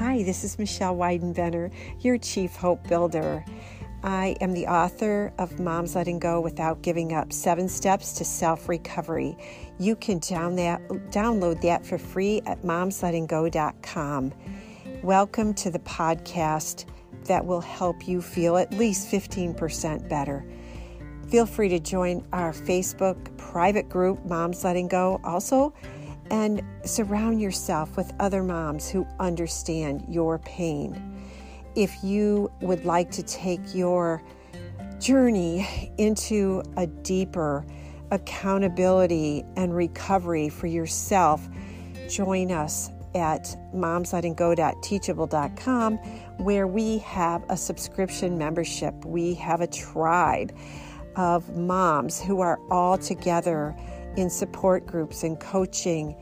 Hi, this is Michelle Weidenbender, your Chief Hope Builder. I am the author of Moms Letting Go Without Giving Up Seven Steps to Self Recovery. You can down that, download that for free at momslettinggo.com. Welcome to the podcast that will help you feel at least 15% better. Feel free to join our Facebook private group, Moms Letting Go. Also, and surround yourself with other moms who understand your pain. If you would like to take your journey into a deeper accountability and recovery for yourself, join us at momslettinggo.teachable.com where we have a subscription membership. We have a tribe of moms who are all together in support groups and coaching,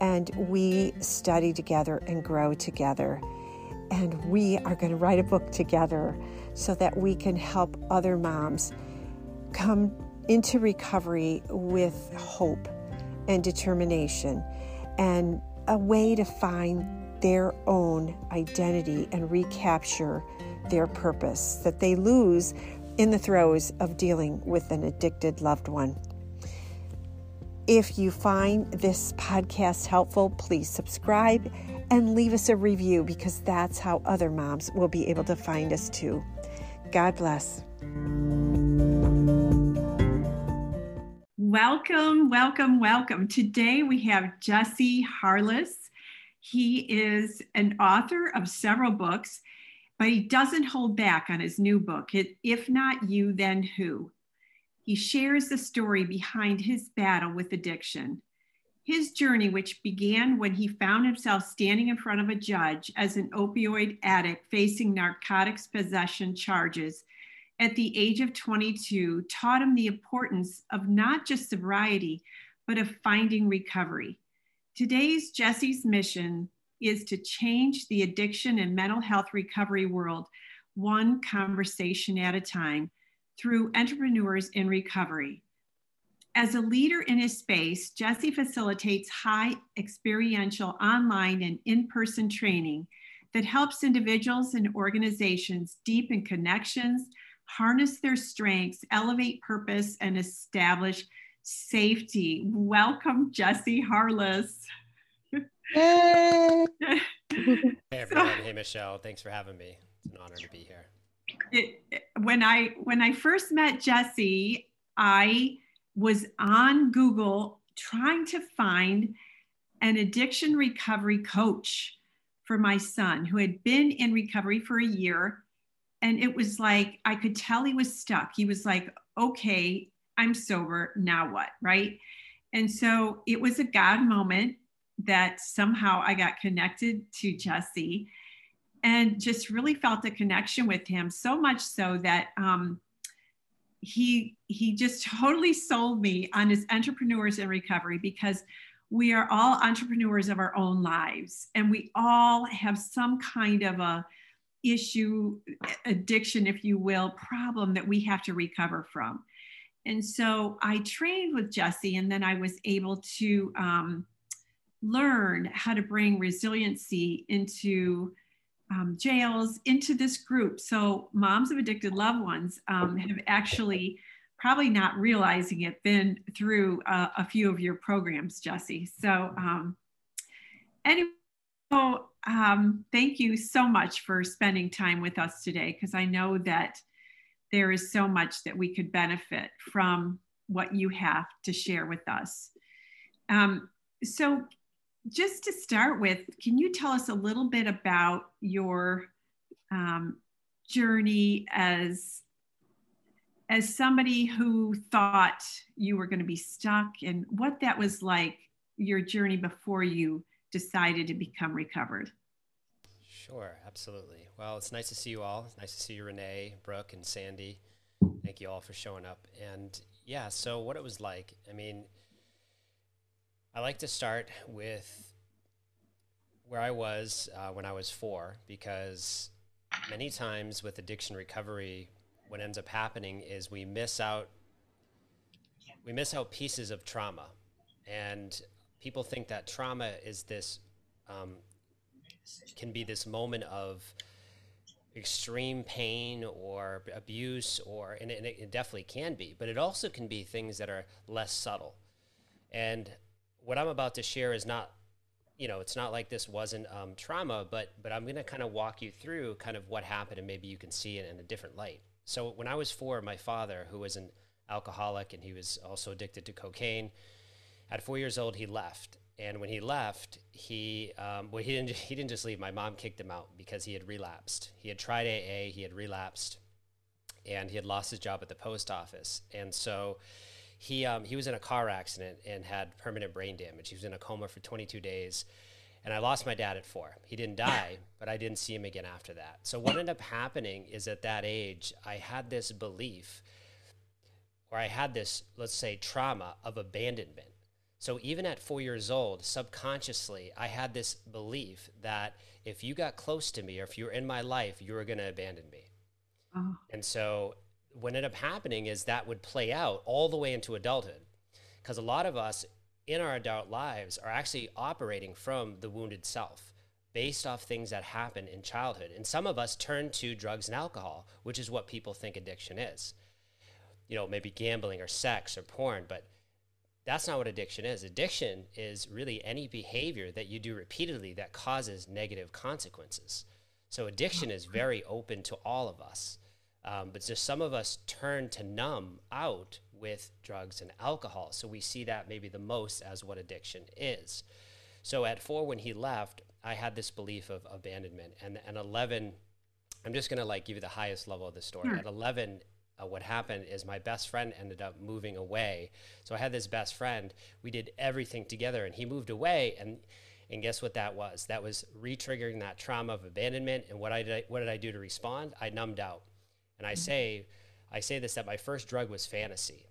and we study together and grow together. And we are going to write a book together so that we can help other moms come into recovery with hope and determination and a way to find their own identity and recapture their purpose that they lose in the throes of dealing with an addicted loved one. If you find this podcast helpful, please subscribe and leave us a review because that's how other moms will be able to find us too. God bless. Welcome, welcome, welcome. Today we have Jesse Harless. He is an author of several books, but he doesn't hold back on his new book, If Not You, Then Who? He shares the story behind his battle with addiction. His journey, which began when he found himself standing in front of a judge as an opioid addict facing narcotics possession charges at the age of 22, taught him the importance of not just sobriety, but of finding recovery. Today's Jesse's mission is to change the addiction and mental health recovery world one conversation at a time through entrepreneurs in recovery. As a leader in his space, Jesse facilitates high experiential online and in person training that helps individuals and organizations deepen connections, harness their strengths, elevate purpose, and establish safety. Welcome, Jesse Harless. Hey, hey everyone. hey, Michelle. Thanks for having me. It's an honor to be here when I when I first met Jesse, I was on Google trying to find an addiction recovery coach for my son who had been in recovery for a year and it was like I could tell he was stuck. He was like, "Okay, I'm sober. Now what?" Right? And so it was a God moment that somehow I got connected to Jesse and just really felt a connection with him so much so that um, he he just totally sold me on his entrepreneurs in recovery because we are all entrepreneurs of our own lives and we all have some kind of a issue addiction if you will problem that we have to recover from. And so i trained with jesse and then i was able to um, learn how to bring resiliency into um, jails into this group. So, moms of addicted loved ones um, have actually, probably not realizing it, been through uh, a few of your programs, Jesse. So, um, anyway, so, um, thank you so much for spending time with us today because I know that there is so much that we could benefit from what you have to share with us. Um, so, just to start with, can you tell us a little bit about your um, journey as as somebody who thought you were going to be stuck and what that was like your journey before you decided to become recovered? Sure absolutely. Well it's nice to see you all. It's nice to see you renee brooke and sandy. Thank you all for showing up. And yeah so what it was like i mean I like to start with where I was uh, when I was four, because many times with addiction recovery, what ends up happening is we miss out we miss out pieces of trauma, and people think that trauma is this um, can be this moment of extreme pain or abuse or and it, it, definitely can be but it also can be things that are less subtle. And what i'm about to share is not you know it's not like this wasn't um, trauma but but i'm going to kind of walk you through kind of what happened and maybe you can see it in a different light so when i was four my father who was an alcoholic and he was also addicted to cocaine at four years old he left and when he left, he um, well he didn't he didn't just leave. My mom kicked him out because he had relapsed. He had tried AA, he had relapsed, and he had lost his job at the post office. And so he um, he was in a car accident and had permanent brain damage. He was in a coma for 22 days. And I lost my dad at four. He didn't die, but I didn't see him again after that. So what ended up happening is at that age, I had this belief, or I had this, let's say, trauma of abandonment so even at four years old, subconsciously, I had this belief that if you got close to me or if you were in my life, you were going to abandon me. Oh. And so what ended up happening is that would play out all the way into adulthood. Because a lot of us in our adult lives are actually operating from the wounded self based off things that happen in childhood. And some of us turn to drugs and alcohol, which is what people think addiction is. You know, maybe gambling or sex or porn, but that's not what addiction is. Addiction is really any behavior that you do repeatedly that causes negative consequences. So addiction is very open to all of us. Um, but just some of us turn to numb out with drugs and alcohol. So we see that maybe the most as what addiction is. So at four, when he left, I had this belief of abandonment. And, and 11, I'm just going to like give you the highest level of the story. Sure. At 11, uh, what happened is my best friend ended up moving away. So I had this best friend. We did everything together, and he moved away. And and guess what that was? That was re-triggering that trauma of abandonment. And what I did, what did I do to respond? I numbed out. And I say, I say this that my first drug was fantasy,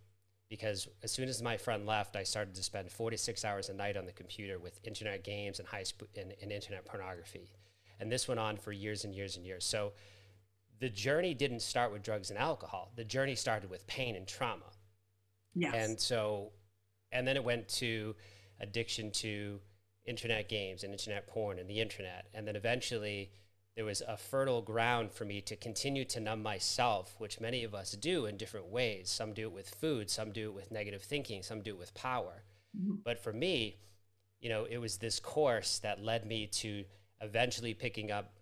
because as soon as my friend left, I started to spend 46 hours a night on the computer with internet games and high sp- and, and internet pornography. And this went on for years and years and years. So the journey didn't start with drugs and alcohol. The journey started with pain and trauma. Yes. And so, and then it went to addiction to internet games and internet porn and the internet. And then eventually there was a fertile ground for me to continue to numb myself, which many of us do in different ways. Some do it with food, some do it with negative thinking, some do it with power. Mm-hmm. But for me, you know, it was this course that led me to eventually picking up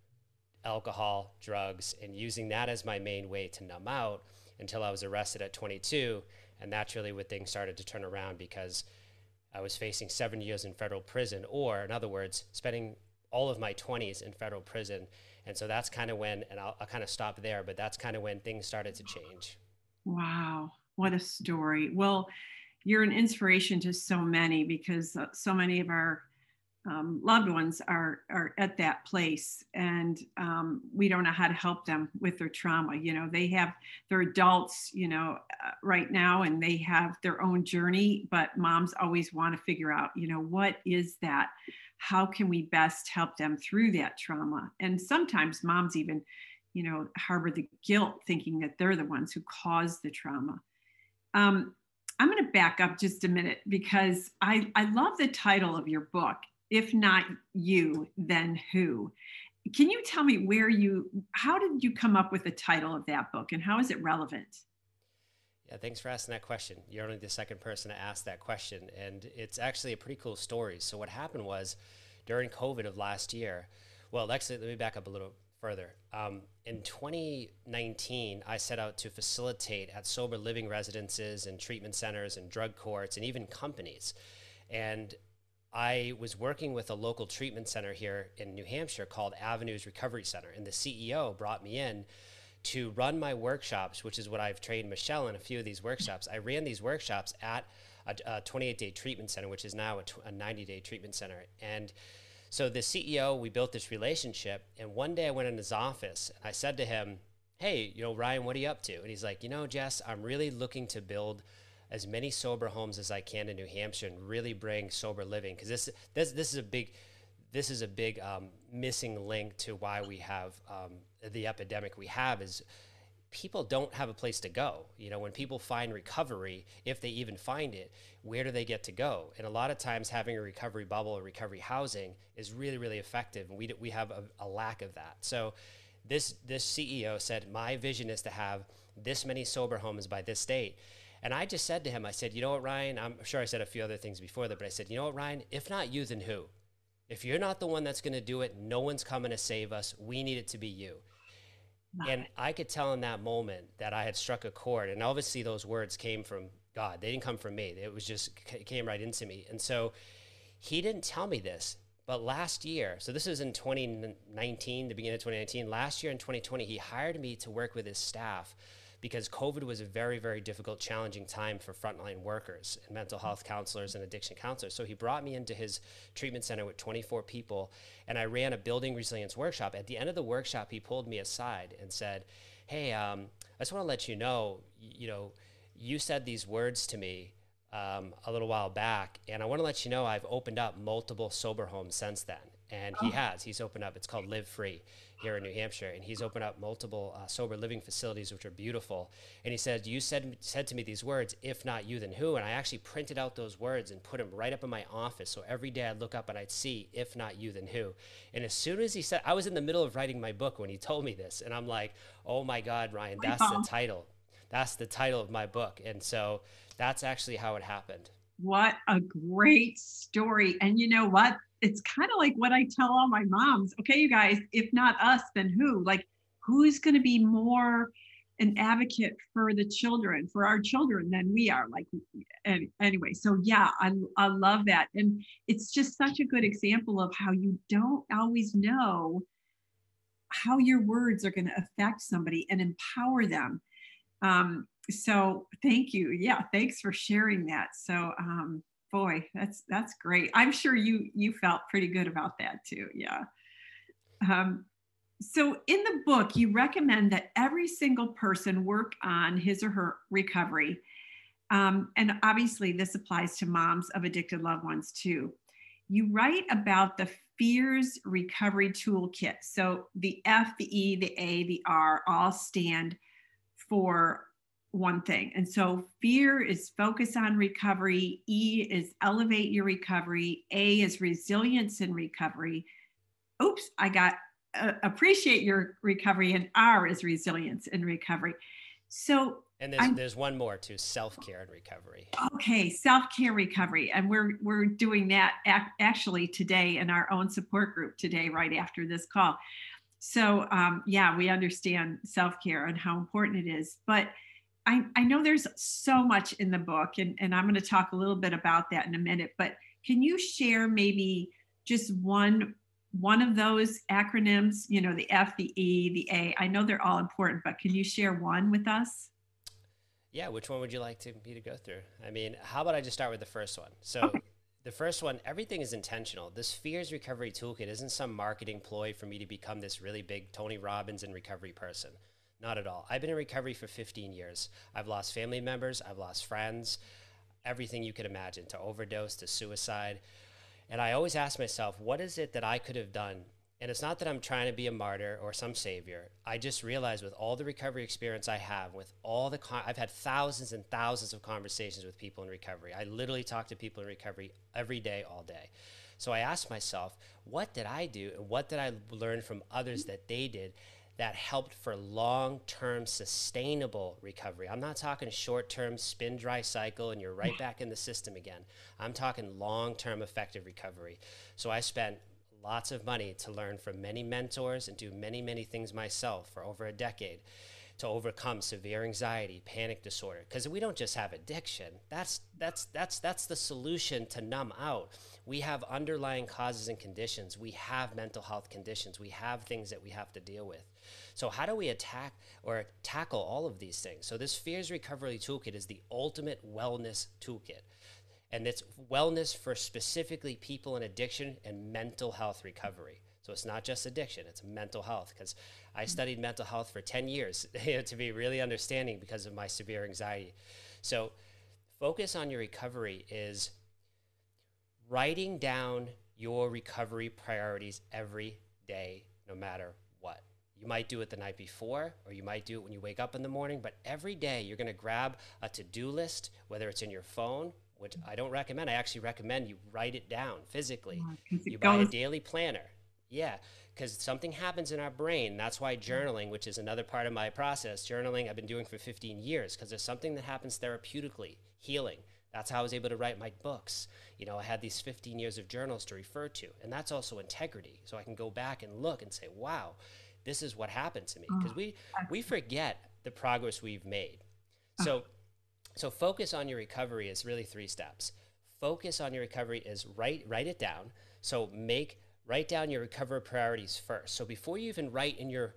alcohol, drugs, and using that as my main way to numb out until I was arrested at 22. And that's really when things started to turn around because I was facing seven years in federal prison, or in other words, spending all of my 20s in federal prison. And so that's kind of when, and I'll, I'll kind of stop there, but that's kind of when things started to change. Wow, what a story. Well, you're an inspiration to so many because uh, so many of our um, loved ones are are at that place and um, we don't know how to help them with their trauma you know they have they're adults you know uh, right now and they have their own journey but moms always want to figure out you know what is that how can we best help them through that trauma and sometimes moms even you know harbor the guilt thinking that they're the ones who caused the trauma um, I'm going to back up just a minute because I, I love the title of your book if not you, then who? Can you tell me where you, how did you come up with the title of that book and how is it relevant? Yeah, thanks for asking that question. You're only the second person to ask that question. And it's actually a pretty cool story. So, what happened was during COVID of last year, well, actually, let me back up a little further. Um, in 2019, I set out to facilitate at sober living residences and treatment centers and drug courts and even companies. And I was working with a local treatment center here in New Hampshire called Avenues Recovery Center, and the CEO brought me in to run my workshops, which is what I've trained Michelle in a few of these workshops. I ran these workshops at a 28 day treatment center, which is now a 90 day treatment center. And so the CEO, we built this relationship. And one day I went in his office and I said to him, Hey, you know, Ryan, what are you up to? And he's like, You know, Jess, I'm really looking to build as many sober homes as I can in New Hampshire and really bring sober living because this this this is a big this is a big um, missing link to why we have um, the epidemic we have is people don't have a place to go. You know, when people find recovery, if they even find it, where do they get to go? And a lot of times, having a recovery bubble or recovery housing is really, really effective. And we, we have a, a lack of that. So, this, this CEO said, My vision is to have this many sober homes by this date. And I just said to him, I said, You know what, Ryan? I'm sure I said a few other things before that, but I said, You know what, Ryan? If not you, then who? If you're not the one that's going to do it, no one's coming to save us. We need it to be you. And I could tell in that moment that I had struck a chord. And obviously, those words came from God. They didn't come from me. It was just it came right into me. And so he didn't tell me this, but last year, so this is in 2019, the beginning of 2019. Last year in 2020, he hired me to work with his staff because COVID was a very, very difficult, challenging time for frontline workers and mental health counselors and addiction counselors. So he brought me into his treatment center with 24 people, and I ran a building resilience workshop. At the end of the workshop, he pulled me aside and said, "Hey, um, I just want to let you know, you know, you said these words to me." Um, a little while back, and I want to let you know I've opened up multiple sober homes since then. And he oh. has. He's opened up. It's called Live Free here in New Hampshire, and he's opened up multiple uh, sober living facilities, which are beautiful. And he said, "You said said to me these words: If not you, then who?" And I actually printed out those words and put them right up in my office. So every day I'd look up and I'd see, "If not you, then who?" And as soon as he said, I was in the middle of writing my book when he told me this, and I'm like, "Oh my God, Ryan, that's the title. That's the title of my book." And so that's actually how it happened. What a great story. And you know what? It's kind of like what I tell all my moms. Okay, you guys, if not us, then who? Like, who's going to be more an advocate for the children, for our children, than we are? Like, anyway. So yeah, I I love that, and it's just such a good example of how you don't always know how your words are going to affect somebody and empower them. Um, so thank you. Yeah, thanks for sharing that. So um, boy that's that's great. I'm sure you you felt pretty good about that too yeah. Um, so in the book you recommend that every single person work on his or her recovery. Um, and obviously this applies to moms of addicted loved ones too. You write about the fears recovery toolkit. So the f the e the a the r all stand for one thing. And so fear is focus on recovery, E is elevate your recovery, A is resilience in recovery. Oops, I got uh, appreciate your recovery, and R is resilience in recovery. So and there's, there's one more too self-care and recovery okay self-care recovery and we're we're doing that ac- actually today in our own support group today right after this call so um, yeah we understand self-care and how important it is but I, I know there's so much in the book, and, and I'm going to talk a little bit about that in a minute, but can you share maybe just one one of those acronyms, you know, the F, the E, the A? I know they're all important, but can you share one with us? Yeah, which one would you like to me to go through? I mean, how about I just start with the first one? So okay. the first one, everything is intentional. This fears recovery toolkit isn't some marketing ploy for me to become this really big Tony Robbins and recovery person. Not at all. I've been in recovery for 15 years. I've lost family members, I've lost friends, everything you could imagine to overdose, to suicide. And I always ask myself, what is it that I could have done? And it's not that I'm trying to be a martyr or some savior. I just realized with all the recovery experience I have, with all the, con- I've had thousands and thousands of conversations with people in recovery. I literally talk to people in recovery every day, all day. So I asked myself, what did I do and what did I learn from others that they did that helped for long term sustainable recovery. I'm not talking short term spin dry cycle and you're right back in the system again. I'm talking long term effective recovery. So I spent lots of money to learn from many mentors and do many, many things myself for over a decade to overcome severe anxiety, panic disorder. Because we don't just have addiction. That's that's that's that's the solution to numb out. We have underlying causes and conditions. We have mental health conditions. We have things that we have to deal with. So how do we attack or tackle all of these things? So this fears recovery toolkit is the ultimate wellness toolkit. And it's wellness for specifically people in addiction and mental health recovery. So it's not just addiction, it's mental health. Because I mm-hmm. studied mental health for 10 years to be really understanding because of my severe anxiety. So focus on your recovery is writing down your recovery priorities every day, no matter. You might do it the night before, or you might do it when you wake up in the morning, but every day you're going to grab a to do list, whether it's in your phone, which I don't recommend. I actually recommend you write it down physically. you buy a daily planner. Yeah, because something happens in our brain. That's why journaling, which is another part of my process, journaling I've been doing for 15 years, because there's something that happens therapeutically, healing. That's how I was able to write my books. You know, I had these 15 years of journals to refer to, and that's also integrity. So I can go back and look and say, wow, this is what happened to me. Mm-hmm. Because oh, we, we forget the progress we've made. So, ah. so focus on your recovery is really three steps. Focus on your recovery is write, write it down. So make, write down your recovery priorities first. So before you even write in your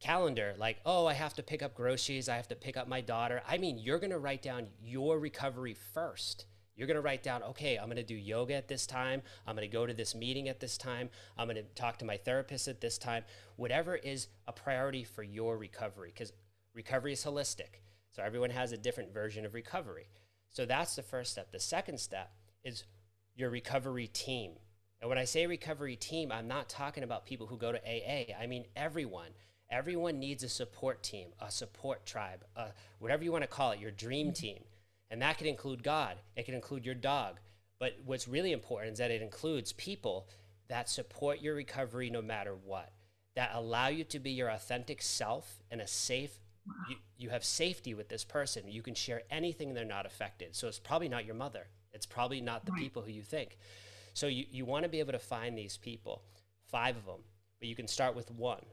calendar like oh i have to pick up groceries i have to pick up my daughter i mean you're going to write down your recovery first you're going to write down okay i'm going to do yoga at this time. I'm going to go to this meeting at this time. I'm going to talk to my therapist at this time. Whatever is a priority for your recovery because recovery is holistic. So everyone has a different version of recovery. So that's the first step. The second step is your recovery team. And when i say recovery team i'm not talking about people who go to aa i mean everyone. Everyone needs a support team, a support tribe, uh, whatever you want to call it, your dream team. And that can include God, it can include your dog. But what's really important is that it includes people that support your recovery no matter what, that allow you to be your authentic self in a safe wow. you, you have safety with this person. You can share anything they're not affected. So it's probably not your mother. It's probably not the right. people who you think. So you, you want to be able to find these people, five of them, but you can start with one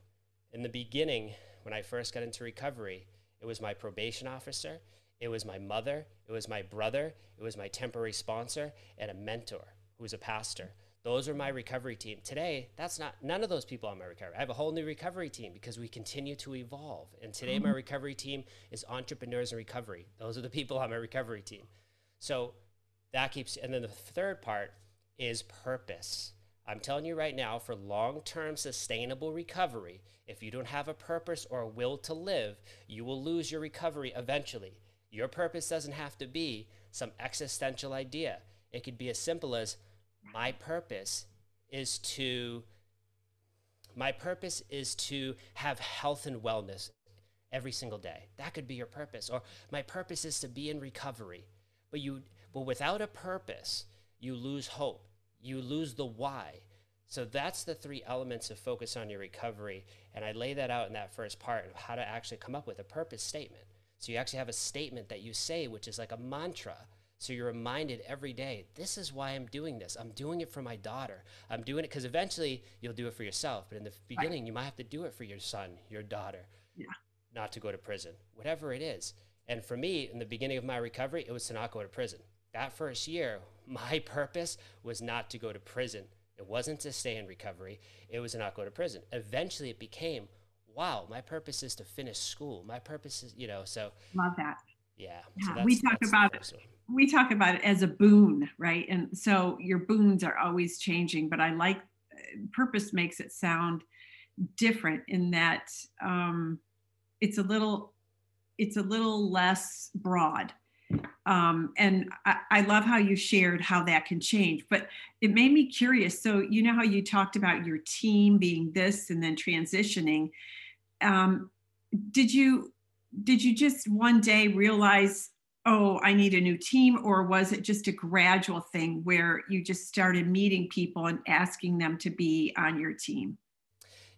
in the beginning, when I first got into recovery, it was my probation officer, it was my mother, it was my brother, it was my temporary sponsor, and a mentor who was a pastor. Those are my recovery team. Today, that's not none of those people on my recovery. I have a whole new recovery team because we continue to evolve. And today mm-hmm. my recovery team is entrepreneurs in recovery. Those are the people on my recovery team. So that keeps and then the third part is purpose. I'm telling you right now, for long term sustainable recovery, if you don't have a purpose or a will to live, you will lose your recovery eventually. Your purpose doesn't have to be some existential idea. It could be as simple as my purpose is to my purpose is to have health and wellness every single day. That could be your purpose. Or my purpose is to be in recovery. But you but without a purpose, you lose hope you lose the why. So that's the three elements of focus on your recovery. And I lay that out in that first part of how to actually come up with a purpose statement. So you actually have a statement that you say, which is like a mantra. So you're reminded every day, this is why I'm doing this. I'm doing it for my daughter. I'm doing it because eventually you'll do it for yourself. But in the beginning, right. you might have to do it for your son, your daughter, yeah. not to go to prison, whatever it is. And for me, in the beginning of my recovery, it was to not go to prison. That first year my purpose was not to go to prison. It wasn't to stay in recovery. It was to not go to prison. Eventually, it became, wow, my purpose is to finish school. My purpose is, you know, so. Love that. Yeah. yeah so we talk about it. We talk about it as a boon, right? And so your boons are always changing, but I like purpose makes it sound different in that um, it's a little it's a little less broad um, and I, I, love how you shared how that can change but it made me curious. So you know how you talked about your team being this and then transitioning. Um, did you did you just one day realize oh i need a new team or was it just a gradual thing where you just started meeting people and asking them to be on your team?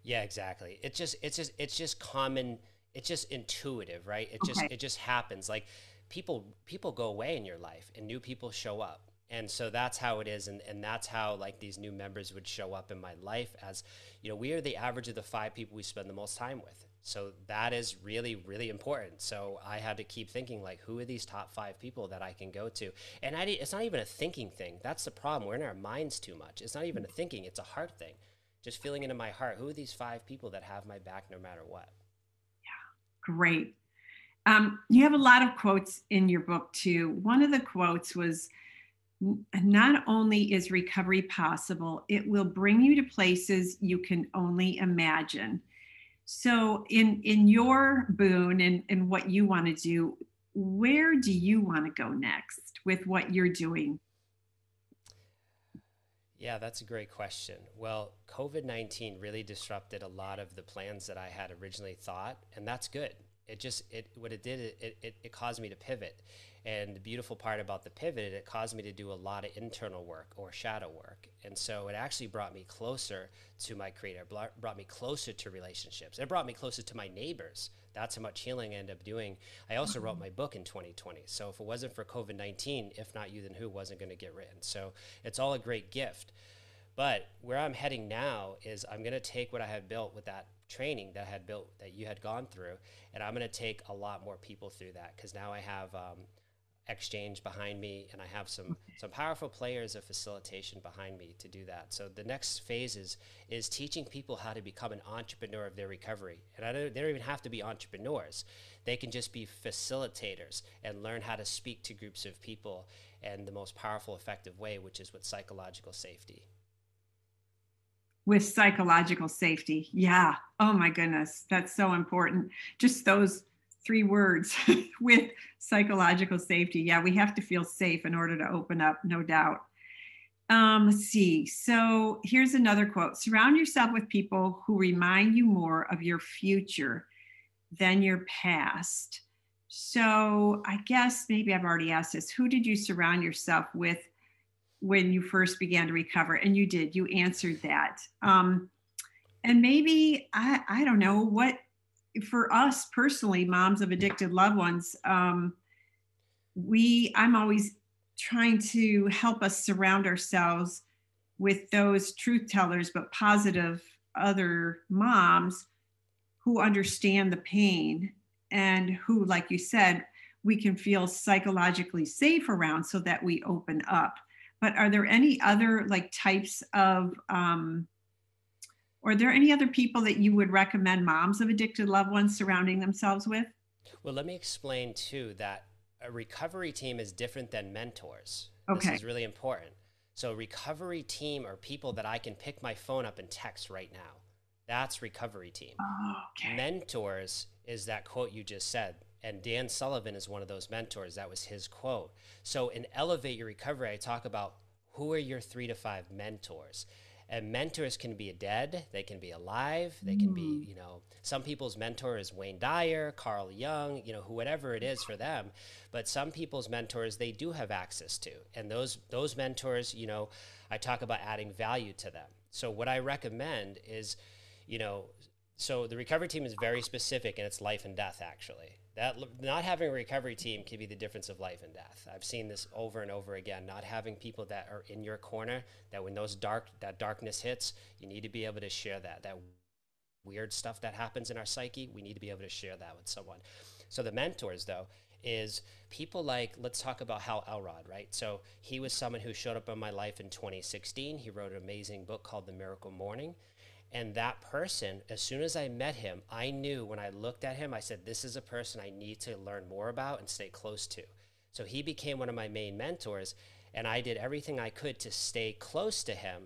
Yeah exactly. It's just it's just it's just common it's just intuitive right? It okay. just it just happens. Like people people go away in your life and new people show up. And so that's how it is. And, and that's how like these new members would show up in my life as you know we are the average of the five people we spend the most time with. So that is really really important. So i had to keep thinking like who are these top five people that i can go to? And I, it's not even a thinking thing. That's the problem. We're in our minds too much. It's not even a thinking. It's a heart thing. Just feeling into my heart. Who are these five people that have my back no matter what? Yeah. Great um, you have a lot of quotes in your book too. One of the quotes was, not only is recovery possible, it will bring you to places you can only imagine. So, in in your boon and, and what you want to do, where do you want to go next with what you're doing? Yeah, that's a great question. Well, COVID 19 really disrupted a lot of the plans that I had originally thought, and that's good. It just, it, what it did, it, it, it caused me to pivot. And the beautiful part about the pivot, it caused me to do a lot of internal work or shadow work. And so it actually brought me closer to my creator, brought me closer to relationships. It brought me closer to my neighbors that's how much healing I ended up doing. I also wrote my book in 2020. So if it wasn't for COVID 19, if not you, then who wasn't going to get written? So it's all a great gift. But where I'm heading now is I'm going to take what I have built with that training that I had built that you had gone through, and I'm going to take a lot more people through that because now I have um, exchange behind me and i have some some powerful players of facilitation behind me to do that. So the next phase is is teaching people how to become an entrepreneur of their recovery. And I don't, they don't even have to be entrepreneurs. They can just be facilitators and learn how to speak to groups of people in the most powerful effective way which is with psychological safety with psychological safety yeah oh my goodness that's so important just those three words with psychological safety. Yeah, we have to feel safe in order to open up, no doubt. Um, let's see. So here's another quote Surround yourself with people who remind you more of your future than your past. So I guess maybe I've already asked this. Who did you surround yourself with when you first began to recover? And you did, you answered that. Um, and maybe I, I don't know what for us personally, moms of addicted loved ones, um, we I'm always trying to help us surround ourselves with those truth tellers, but positive other moms who understand the pain and who, like you said, we can feel psychologically safe around so that we open up. But are there any other like types of um, or are there any other people that you would recommend moms of addicted loved ones surrounding themselves with? Well, let me explain too that a recovery team is different than mentors. Okay. This is really important. So, recovery team are people that I can pick my phone up and text right now. That's recovery team. Oh, okay. Mentors is that quote you just said. And Dan Sullivan is one of those mentors. That was his quote. So, in Elevate Your Recovery, I talk about who are your three to five mentors and mentors can be dead they can be alive they can be mm. you know some people's mentor is wayne dyer carl jung you know whoever it is for them but some people's mentors they do have access to and those those mentors you know i talk about adding value to them so what i recommend is you know so the recovery team is very specific and it's life and death actually that not having a recovery team can be the difference of life and death. I've seen this over and over again. Not having people that are in your corner, that when those dark that darkness hits, you need to be able to share that. That weird stuff that happens in our psyche, we need to be able to share that with someone. So the mentors, though, is people like let's talk about Hal Elrod, right? So he was someone who showed up in my life in 2016. He wrote an amazing book called The Miracle Morning. And that person, as soon as I met him, I knew when I looked at him, I said, This is a person I need to learn more about and stay close to. So he became one of my main mentors. And I did everything I could to stay close to him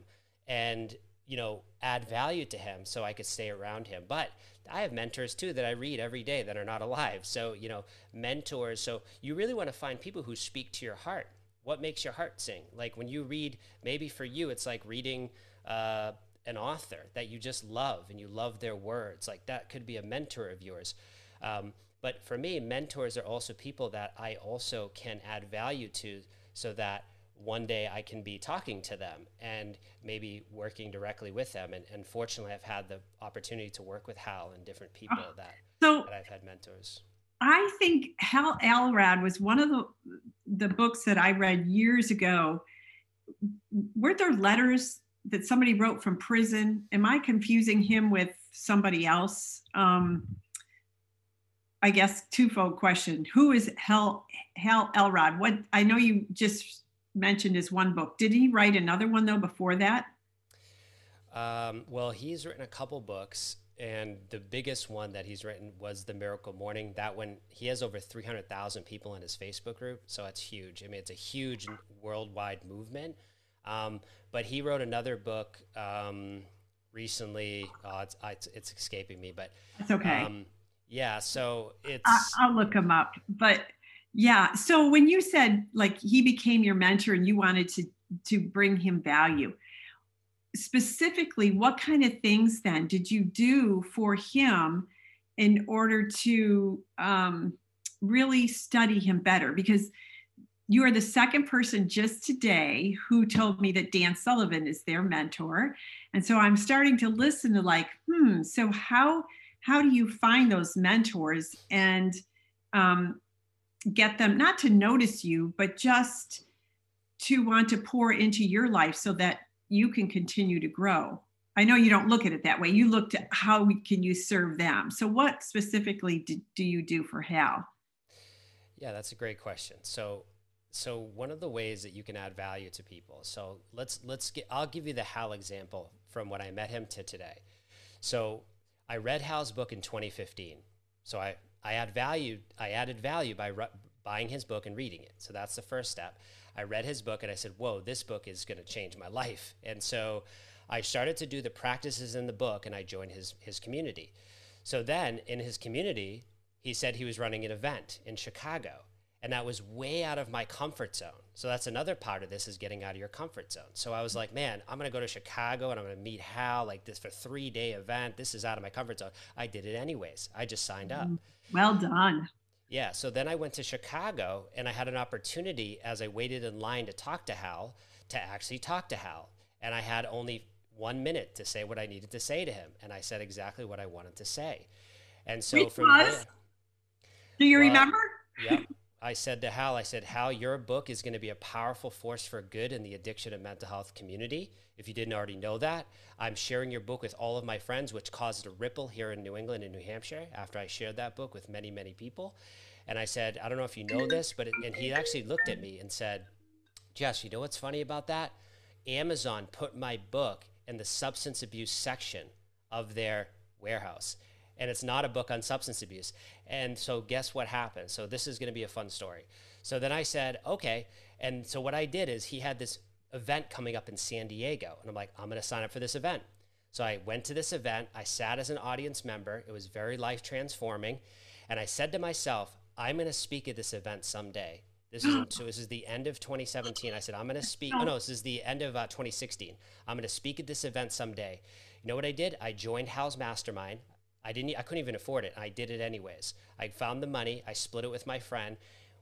and, you know, add value to him so I could stay around him. But I have mentors too that I read every day that are not alive. So, you know, mentors. So you really want to find people who speak to your heart. What makes your heart sing? Like when you read, maybe for you, it's like reading, uh, an author that you just love and you love their words. Like that could be a mentor of yours. Um, but for me, mentors are also people that I also can add value to so that one day I can be talking to them and maybe working directly with them. And, and fortunately, I've had the opportunity to work with Hal and different people oh, that, so that I've had mentors. I think Hal Elrod was one of the the books that I read years ago. Weren't there letters that somebody wrote from prison. Am I confusing him with somebody else? Um, I guess twofold question: Who is Hal Hal Elrod? What I know you just mentioned is one book. Did he write another one though before that? Um, well, he's written a couple books, and the biggest one that he's written was the Miracle Morning. That one he has over three hundred thousand people in his Facebook group, so it's huge. I mean, it's a huge worldwide movement. Um, but he wrote another book um, recently. Oh, it's, it's, it's escaping me, but it's okay. Um, yeah, so it's. I, will look him up, but yeah. So when you said like he became your mentor and you wanted to to bring him value, specifically, what kind of things then did you do for him in order to um, really study him better? Because you are the second person just today who told me that Dan Sullivan is their mentor. And so I'm starting to listen to like, hmm, so how how do you find those mentors and um, get them not to notice you, but just to want to pour into your life so that you can continue to grow? I know you don't look at it that way. You looked at how can you serve them. So, what specifically do, do you do for Hal? Yeah, that's a great question. So, so one of the ways that you can add value to people. So let's let's get. I'll give you the Hal example from when I met him to today. So I read Hal's book in 2015. So I I add value. I added value by re- buying his book and reading it. So that's the first step. I read his book and I said, "Whoa, this book is going to change my life." And so I started to do the practices in the book and I joined his his community. So then in his community, he said he was running an event in Chicago and that was way out of my comfort zone. So that's another part of this is getting out of your comfort zone. So I was like, man, I'm going to go to Chicago and I'm going to meet Hal like this for 3-day event. This is out of my comfort zone. I did it anyways. I just signed up. Mm, well done. Yeah, so then I went to Chicago and I had an opportunity as I waited in line to talk to Hal to actually talk to Hal. And I had only 1 minute to say what I needed to say to him and I said exactly what I wanted to say. And so Which from was? There, Do you well, remember? Yeah. I said to Hal, I said, Hal, your book is going to be a powerful force for good in the addiction and mental health community. If you didn't already know that, I'm sharing your book with all of my friends, which caused a ripple here in New England and New Hampshire after I shared that book with many, many people. And I said, I don't know if you know this, but, and he actually looked at me and said, Jess, you know what's funny about that? Amazon put my book in the substance abuse section of their warehouse and it's not a book on substance abuse. And so, guess what happened? So, this is going to be a fun story. So, then I said, okay. And so, what I did is he had this event coming up in San Diego. And I'm like, I'm going to sign up for this event. So, I went to this event. I sat as an audience member. It was very life transforming. And I said to myself, I'm going to speak at this event someday. This is so this is the end of 2017. I said I'm going to speak. Oh no, this is the end of uh, 2016. I'm going to speak at this event someday. You know what I did? I joined Hal's Mastermind. I didn't. I couldn't even afford it. I did it anyways. I found the money. I split it with my friend.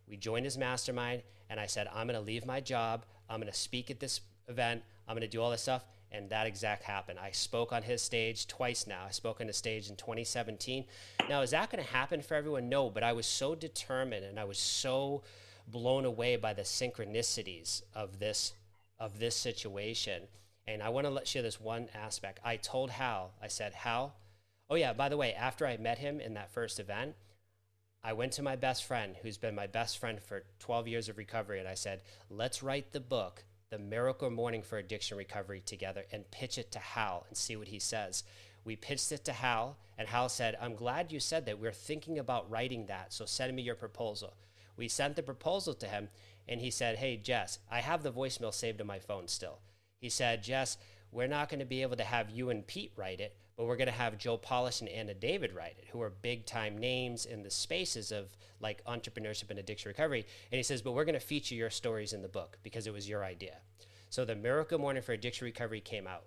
We joined his mastermind, and I said, "I'm going to leave my job. I'm going to speak at this event. I'm going to do all this stuff." And that exact happened. I spoke on his stage twice now. I spoke on his stage in 2017. Now, is that going to happen for everyone? No, but I was so determined, and I was so blown away by the synchronicities of this of this situation. And I want to let share this one aspect. I told Hal, I said, Hal, Oh, yeah, by the way, after I met him in that first event, I went to my best friend, who's been my best friend for 12 years of recovery, and I said, let's write the book, The Miracle Morning for Addiction Recovery, together and pitch it to Hal and see what he says. We pitched it to Hal, and Hal said, I'm glad you said that. We're thinking about writing that, so send me your proposal. We sent the proposal to him, and he said, Hey, Jess, I have the voicemail saved on my phone still. He said, Jess, we're not going to be able to have you and Pete write it, but we're going to have Joe Polish and Anna David write it, who are big time names in the spaces of like entrepreneurship and addiction recovery. And he says, but we're going to feature your stories in the book because it was your idea. So the Miracle Morning for Addiction Recovery came out.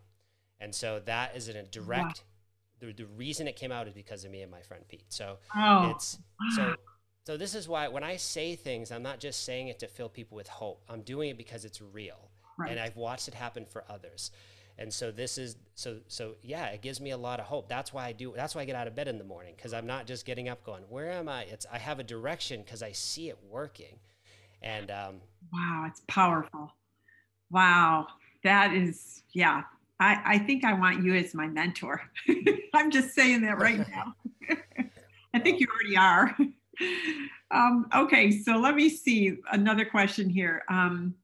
And so that is a direct, wow. the, the reason it came out is because of me and my friend Pete. So oh. it's, so, so this is why when I say things, I'm not just saying it to fill people with hope. I'm doing it because it's real. Right. And I've watched it happen for others and so this is so so yeah it gives me a lot of hope. That's why i do that's why i get out of bed in the morning because i'm not just getting up going where am i? It's i have a direction because i see it working. And um wow it's powerful. Wow that is yeah. I i think i want you as my mentor. I'm just saying that right now. I think you already are. Um okay so let me see another question here. Um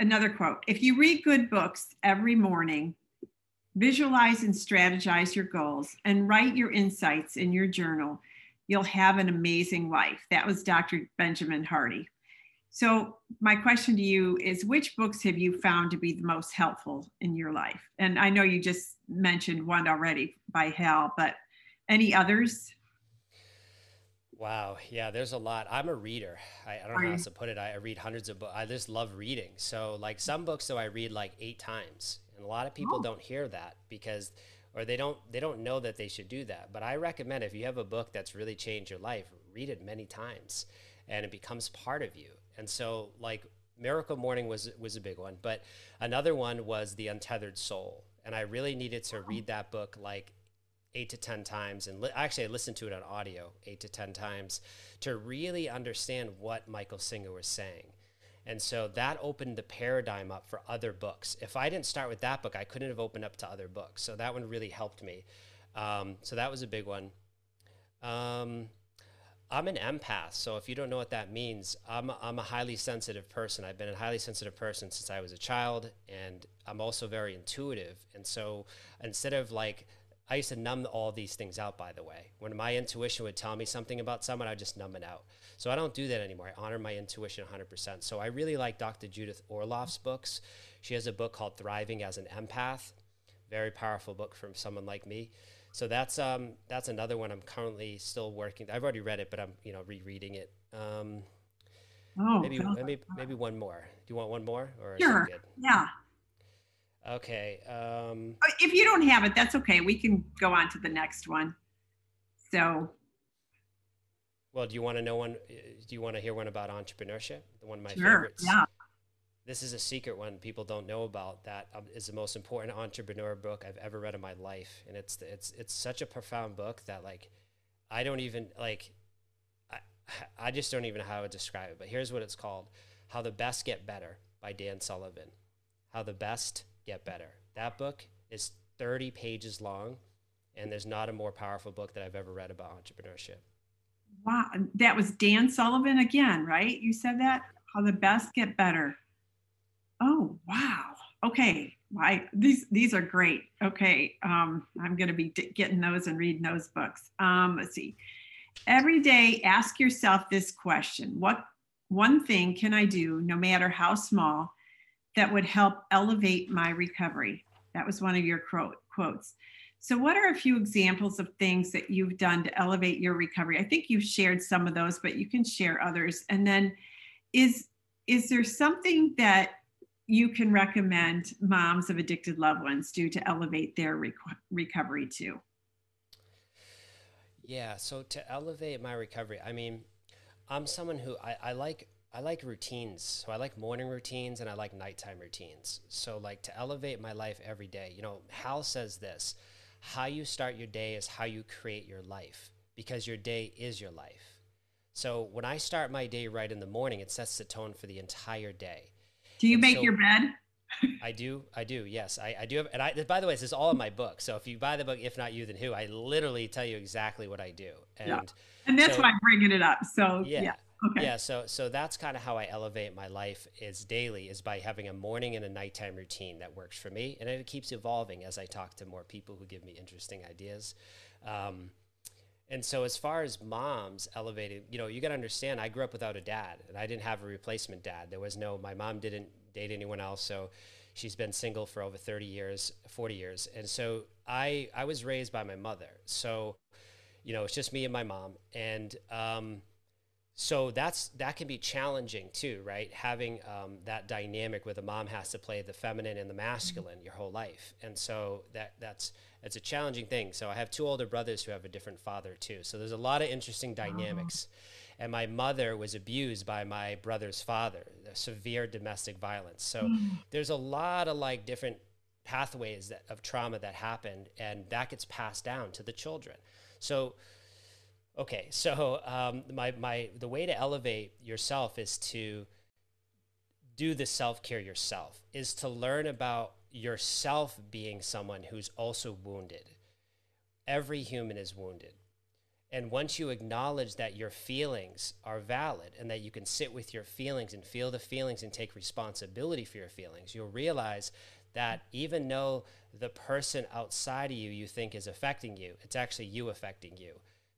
another quote If you read good books every morning, visualize and strategize your goals, and write your insights in your journal, you'll have an amazing life. That was Dr. Benjamin Hardy. So, my question to you is which books have you found to be the most helpful in your life? And I know you just mentioned one already by Hal, but any others? Wow. Yeah, there's a lot. I'm a reader. I, I don't know how else to put it. I, I read hundreds of books. I just love reading. So, like some books, though, I read like eight times, and a lot of people oh. don't hear that because, or they don't they don't know that they should do that. But I recommend if you have a book that's really changed your life, read it many times, and it becomes part of you. And so, like Miracle Morning was was a big one, but another one was The Untethered Soul, and I really needed to read that book like eight to 10 times. And li- actually, I listened to it on audio eight to 10 times to really understand what Michael Singer was saying. And so that opened the paradigm up for other books. If I didn't start with that book, I couldn't have opened up to other books. So that one really helped me. Um, so that was a big one. Um, I'm an empath. So if you don't know what that means, I'm I'm a highly sensitive person. I've been a highly sensitive person since I was a child, and I'm also very intuitive. And so instead of like I used to numb all these things out, by the way. When my intuition would tell me something about someone, I'd just numb it out. So I don't do that anymore. I honor my intuition 100%. So I really like Dr. Judith Orloff's books. She has a book called Thriving as an Empath. Very powerful book from someone like me. So that's um, that's another one I'm currently still working. I've already read it, but I'm you know rereading it. Um, oh, maybe maybe maybe one more. Do you want one more or sure? Yeah. Okay. Um, uh, if you don't have it, that's okay. We can go on to the next one. So. Well, do you want to know one? Uh, do you want to hear one about entrepreneurship? The one of my sure, favorites. Yeah. This is a secret one people don't know about. That um, the most important entrepreneur book I've ever read in my life, and it's it's it's such a profound book that like I don't even like. I I just don't even know how to describe it. But here's what it's called: How the Best Get Better by Dan Sullivan. How the Best get better. That book is 30 pages long, and there's not a more powerful book that I've ever read about entrepreneurship. Wow, that was Dan Sullivan again, right? You said that how the best get better. Oh wow. Okay, I, these these are great. Okay, um, I'm going to be d- getting those and reading those books. Um, let's see. Every day, ask yourself this question: What one thing can I do, no matter how small, that would help elevate my recovery. That was one of your quotes. So, what are a few examples of things that you've done to elevate your recovery? I think you've shared some of those, but you can share others. And then, is is there something that you can recommend moms of addicted loved ones do to elevate their rec- recovery too? Yeah, so to elevate my recovery, I mean, I'm someone who I, I like I like routines. So I like morning routines and I like nighttime routines. So like to elevate my life every day. You know, Hal says this, how you start your day is how you create your life because your day is your life. So when I start my day right in the morning, it sets the tone for the entire day. Do you and make so your bed? I do. I do. Yes, I, I do. Have, and I, by the way, this is all in my book. So if you buy the book, if not you, then who? I literally tell you exactly what I do. And, yeah. and that's so, why I'm bringing it up. So yeah. yeah. Okay. Yeah, so so that's kind of how I elevate my life is daily is by having a morning and a nighttime routine that works for me, and it keeps evolving as I talk to more people who give me interesting ideas. Um, and so as far as moms elevating, you know, you got to understand, I grew up without a dad, and I didn't have a replacement dad. There was no, my mom didn't date anyone else, so she's been single for over 30 years, 40 years, and so I I was raised by my mother. So, you know, it's just me and my mom, and um, so that's that can be challenging too right? Having um, that dynamic where the mom has to play the feminine and the masculine your whole life. And so that that's it's a challenging thing. So i have two older brothers who have a different father too. So there's a lot of interesting dynamics. And my mother was abused by my brother's father severe domestic violence. So mm. there's a lot of like different pathways that, of trauma that happened and that gets passed down to the children. So Okay, so um, my my the way to elevate yourself is to do the self care yourself. Is to learn about yourself being someone who's also wounded. Every human is wounded. And once you acknowledge that your feelings are valid and that you can sit with your feelings and feel the feelings and take responsibility for your feelings, you'll realize that even though the person outside of you you think is affecting you, it's actually you affecting you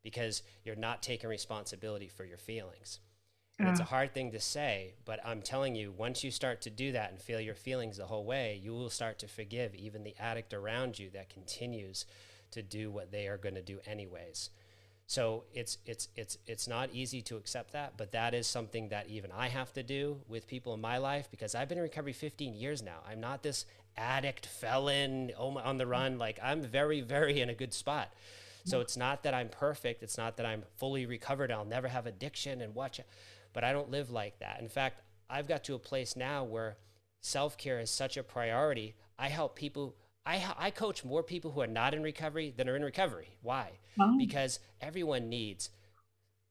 because you're not taking responsibility for your feelings. And it's a hard thing to say, but I'm telling you, once you start to do that and feel your feelings the whole way, you will start to forgive even the addict around you that continues to do what they are going to do anyways. So it's it's it's it's not easy to accept that, but that is something that even I have to do with people in my life because I've been in recovery 15 years now. I'm not this addict, felon, oh, on the run. Like I'm very, very in a good spot. So it's not that I'm perfect. It's not that I'm fully recovered. I'll never have addiction and watch it. But I don't live like that. In fact, I've got to a place now where self care is such a priority. I help people. I, I coach more people who are not in recovery than are in recovery. Why? Oh. Because everyone needs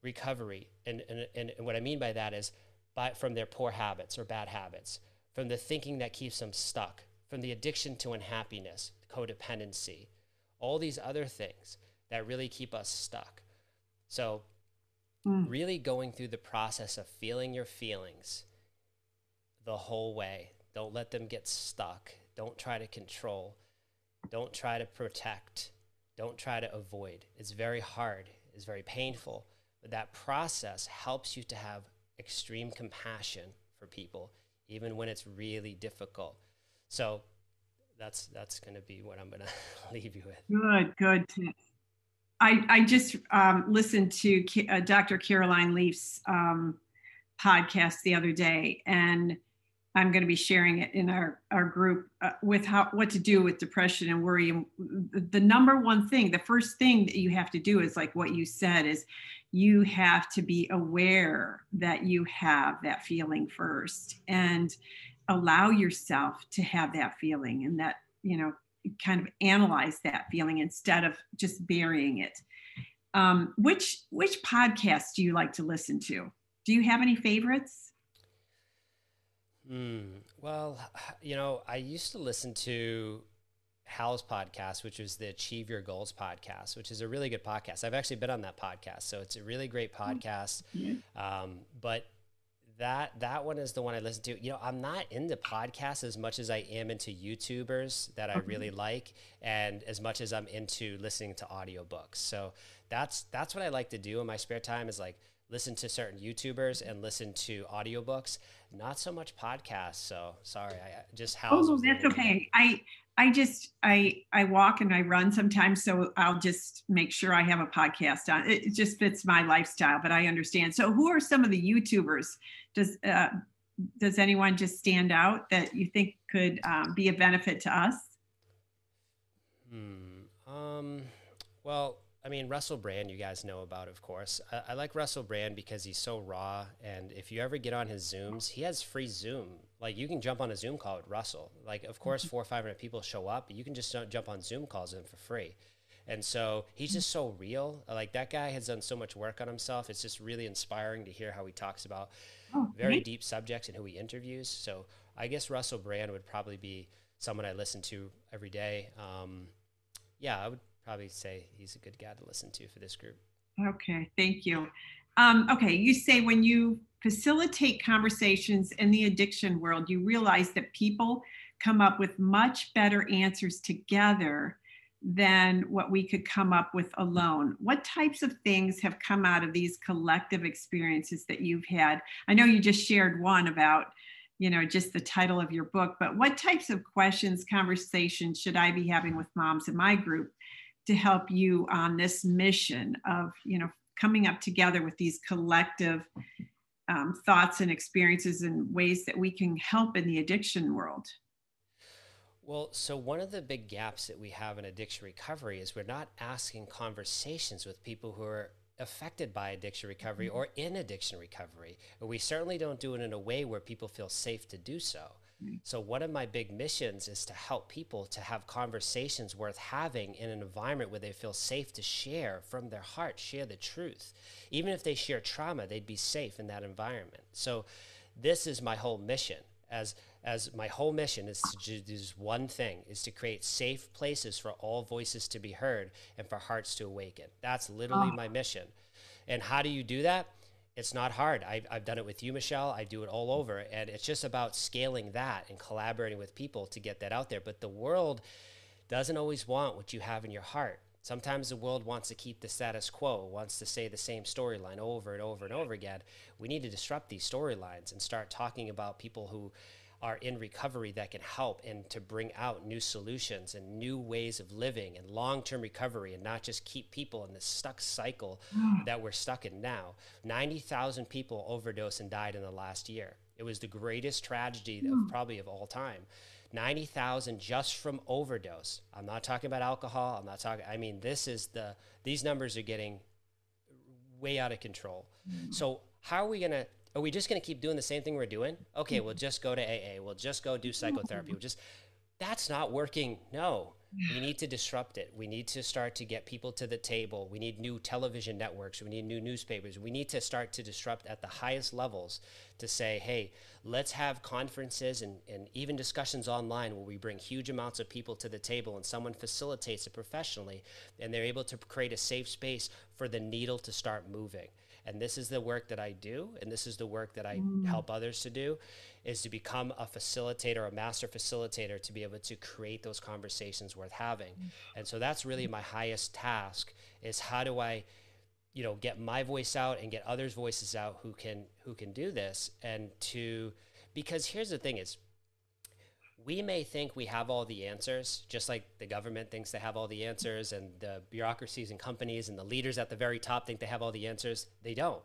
recovery. And, and, and what I mean by that is by, from their poor habits or bad habits, from the thinking that keeps them stuck, from the addiction to unhappiness, codependency, all these other things that really keep us stuck. So, mm. really going through the process of feeling your feelings the whole way. Don't let them get stuck. Don't try to control. Don't try to protect. Don't try to avoid. It's very hard, it's very painful. But that process helps you to have extreme compassion for people, even when it's really difficult. So, that's that's going to be what I'm going to leave you with. Good, good I, I just um, listened to uh, Dr. Caroline Leaf's um, podcast the other day, and I'm going to be sharing it in our, our group uh, with how what to do with depression and worry. And the number one thing, the first thing that you have to do is like what you said is you have to be aware that you have that feeling first and allow yourself to have that feeling and that you know kind of analyze that feeling instead of just burying it. Um, which which podcast do you like to listen to? Do you have any favorites? Mm, well, you know, I used to listen to Hal's podcast, which was the Achieve Your Goals podcast, which is a really good podcast. I've actually been on that podcast, so it's a really great oh, podcast. Mm-hmm. Um, but that that one is the one I listen to. You know, I'm not into podcasts as much as I am into YouTubers that I really like, and as much as I'm into listening to audiobooks. So that's that's what I like to do in my spare time is like listen to certain YouTubers and listen to audiobooks. Not so much podcasts. So sorry, I just how. Oh, that's okay. I I just I I walk and I run sometimes, so I'll just make sure I have a podcast on. It just fits my lifestyle, but I understand. So, who are some of the YouTubers? Does uh, does anyone just stand out that you think could um, be a benefit to us? Hmm. Um. Well, I mean, Russell Brand, you guys know about, of course. I, I, like Russell Brand because he's so raw. And if you ever get on his Zooms, he has free Zoom. Like, you can jump on a Zoom call with Russell. Like, of course, mm-hmm. four or 500 people show up, but you can just jump on Zoom calls with him for free. And so he's just so real. Like, that guy has done so much work on himself. It's just really inspiring to hear how he talks about oh, very deep subjects and who he interviews. So I guess Russell Brand would probably be someone I listen to every day. Um, yeah, I would probably say he's a good guy to listen to for this group. Okay, thank you. Um, okay, you say when you facilitate conversations in the addiction world, you realize that people come up with much better answers together than what we could come up with alone. What types of things have come out of these collective experiences that you've had? I know you just shared one about, you know, just the title of your book, but what types of questions, conversations should I be having with moms in my group to help you on this mission of you know coming up together with these collective um, thoughts and experiences and ways that we can help in the addiction world well, so one of the big gaps that we have in addiction recovery is we're not asking conversations with people who are affected by addiction recovery mm-hmm. or in addiction recovery. We certainly don't do it in a way where people feel safe to do so. So, one of my big missions is to help people to have conversations worth having in an environment where they feel safe to share from their heart, share the truth. Even if they share trauma, they'd be safe in that environment. So, this is my whole mission. As as my whole mission is to do one thing is to create safe places for all voices to be heard and for hearts to awaken. That's literally oh. my mission. And how do you do that? It's not hard. I've, I've done it with you, Michelle. I do it all over. And it's just about scaling that and collaborating with people to get that out there. But the world doesn't always want what you have in your heart. Sometimes the world wants to keep the status quo, wants to say the same storyline over and over and over again. We need to disrupt these storylines and start talking about people who are in recovery that can help and to bring out new solutions and new ways of living and long-term recovery and not just keep people in this stuck cycle hmm. that we're stuck in now. 90,000 people overdosed and died in the last year. It was the greatest tragedy of hmm. probably of all time. 90,000 just from overdose. I'm not talking about alcohol. I'm not talking i mean this is the these numbers are getting way out of control. Hmm. So how are we going to are we just going to keep doing the same thing we're doing? Okay, we'll just go to AA. We'll just go do psychotherapy. We'll just that's not working. No. We need to disrupt it. We need to start to get people to the table. We need new television networks. We need new newspapers. We need to start to disrupt at the highest levels to say, hey, let's have conferences and, and even discussions online where we bring huge amounts of people to the table and someone facilitates it professionally and they're able to create a safe space for the needle to start moving and this is the work that I do, and this is the work that I mm. help others to do, is to become a facilitator, a master facilitator, to be able to create those conversations worth having. Mm. And so that's really my highest task: is how do I, you know, get my voice out and get others' voices out who can who can do this, and to because here's the thing is we may think we have all the answers, just like the government thinks they have all the answers, and the bureaucracies and companies and the leaders at the very top think they have all the answers. They don't.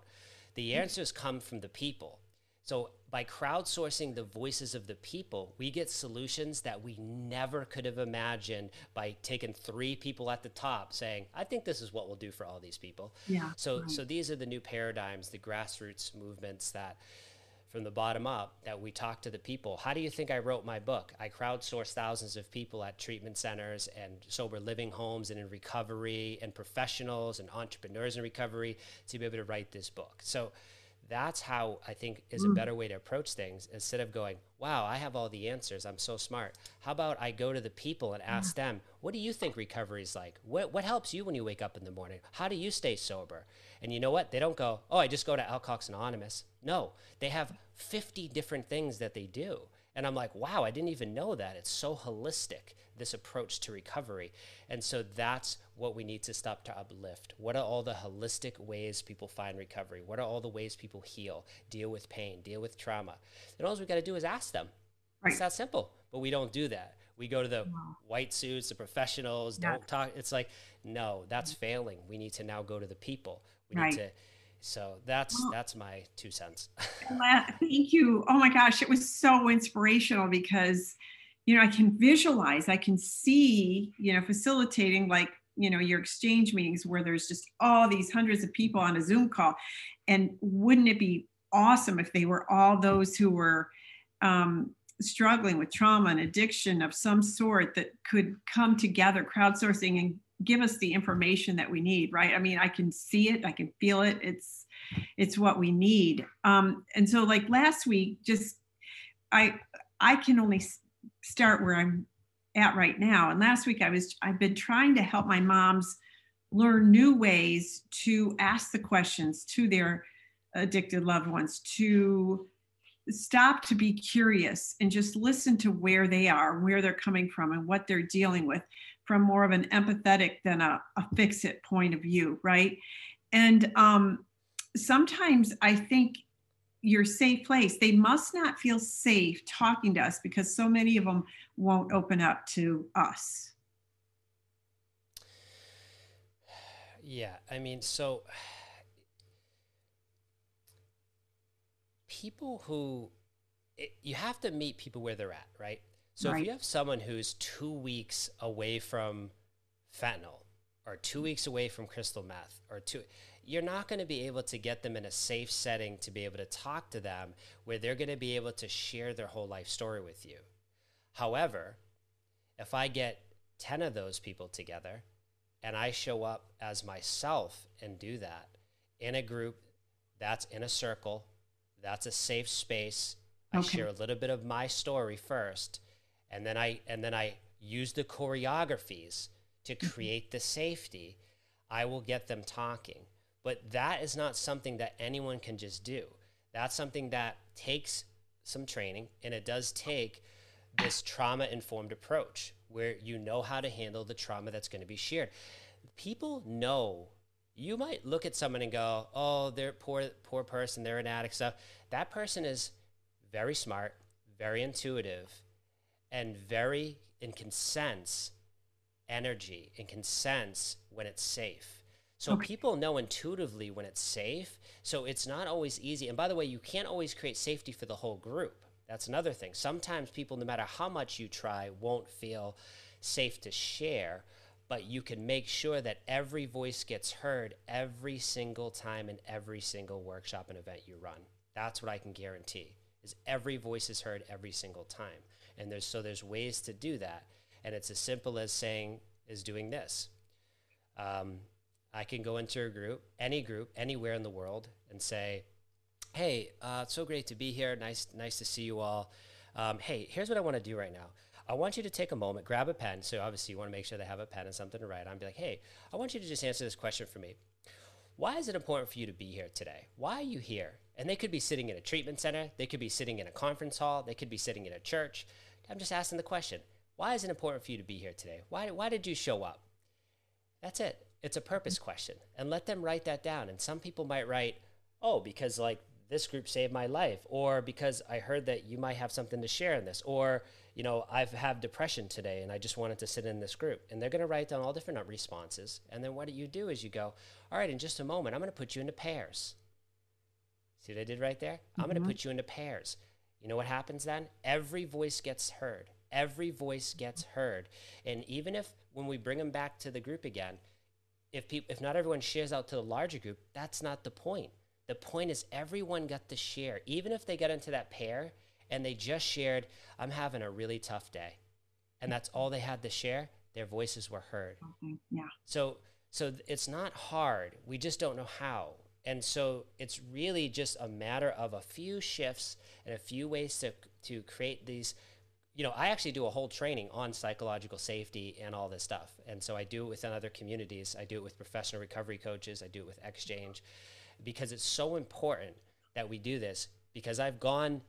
The hmm. answers come from the people. So, by crowdsourcing the voices of the people, we get solutions that we never could have imagined by taking three people at the top saying, I think this is what we'll do for all these people. Yeah. So, right. so these are the new paradigms, the grassroots movements that from the bottom up that we talk to the people. How do you think I wrote my book? I crowdsourced thousands of people at treatment centers and sober living homes and in recovery and professionals and entrepreneurs in recovery to be able to write this book. So that's how I think is a mm. better way to approach things instead of going, wow, I have all the answers. I'm so smart. How about I go to the people and ask yeah. them, what do you think recovery is like? What, what helps you when you wake up in the morning? How do you stay sober? And you know what? They don't go, oh, I just go to Alcoholics Anonymous. No, they have 50 different things that they do. And I'm like, wow, I didn't even know that. It's so holistic, this approach to recovery. And so that's what we need to stop to uplift. What are all the holistic ways people find recovery? What are all the ways people heal, deal with pain, deal with trauma? And all we got to do is ask them. Right. It's that simple. But we don't do that. We go to the wow. white suits, the professionals, yeah. don't talk. It's like, no, that's failing. We need to now go to the people. We right. need to so that's well, that's my two cents. thank you. Oh my gosh, it was so inspirational because you know I can visualize, I can see, you know, facilitating like you know your exchange meetings where there's just all these hundreds of people on a Zoom call, and wouldn't it be awesome if they were all those who were um, struggling with trauma and addiction of some sort that could come together, crowdsourcing and give us the information that we need right? I mean i can see it i can feel it it's it's what we need. Um and so like last week just i i can only start where i'm at right now and last week i was i've been trying to help my moms learn new ways to ask the questions to their addicted loved ones to stop to be curious and just listen to where they are where they're coming from and what they're dealing with from more of an empathetic than a, a fix it point of view, right? And um, sometimes I think your safe place, they must not feel safe talking to us because so many of them won't open up to us. Yeah, I mean, so people who it, you have to meet people where they're at, right? So right. if you have someone who's two weeks away from fentanyl or two weeks away from crystal meth or two, you're not going to be able to get them in a safe setting to be able to talk to them where they're going to be able to share their whole life story with you. However, if I get 10 of those people together and I show up as myself and do that in a group that's in a circle, that's a safe space. Okay. I share a little bit of my story first and then I and then I use the choreographies to mm-hmm. create the safety, I will get them talking. But that is not something that anyone can just do. That's something that takes some training and it does take this trauma informed approach where you know how to handle the trauma that's going to be shared. People know you might look at someone and go, "Oh, they're poor poor person, they're an addict stuff." That person is very smart, very intuitive, and very and can sense energy and can sense when it's safe. So okay. people know intuitively when it's safe. So it's not always easy. And by the way, you can't always create safety for the whole group. That's another thing. Sometimes people, no matter how much you try, won't feel safe to share, but you can make sure that every voice gets heard every single time in every single workshop and event you run. That's what I can guarantee. Is every voice is heard every single time. And there's so there's ways to do that. And it's as simple as saying, is doing this. Um, I can go into a group, any group, anywhere in the world, and say, "Hey, uh, it's so great to be here. Nice, nice to see you all. Um, hey, here's what I want to do right now. I want you to take a moment, grab a pen. So obviously, you want to make sure they have a pen and something to write on. Be like, hey, I want you to just answer this question for me. Why is it important for you to be here today? Why are you here? And they could be sitting in a treatment center. They could be sitting in a conference hall. They could be sitting in a church. I'm just asking the question why is it important for you to be here today? Why, why did you show up? That's it. It's a purpose question. And let them write that down. And some people might write, oh, because like this group saved my life, or because I heard that you might have something to share in this, or, you know, I've had depression today and I just wanted to sit in this group. And they're going to write down all different responses. And then what you do is you go, all right, in just a moment, I'm going to put you into pairs. See what I did right there? Mm-hmm. I'm going to put you into pairs. You know what happens then? Every voice gets heard every voice gets heard. And even if when we bring them back to the group again, if people if not everyone shares out to the larger group, that's not the point. The point is everyone got to share. Even if they got into that pair and they just shared, I'm having a really tough day. And that's all they had to share, their voices were heard. Okay. Yeah. So so it's not hard. We just don't know how. And so it's really just a matter of a few shifts and a few ways to to create these you know, I actually do a whole training on psychological safety and all this stuff. And so I do it within other communities. I do it with professional recovery coaches. I do it with Exchange because it's so important that we do this because I've gone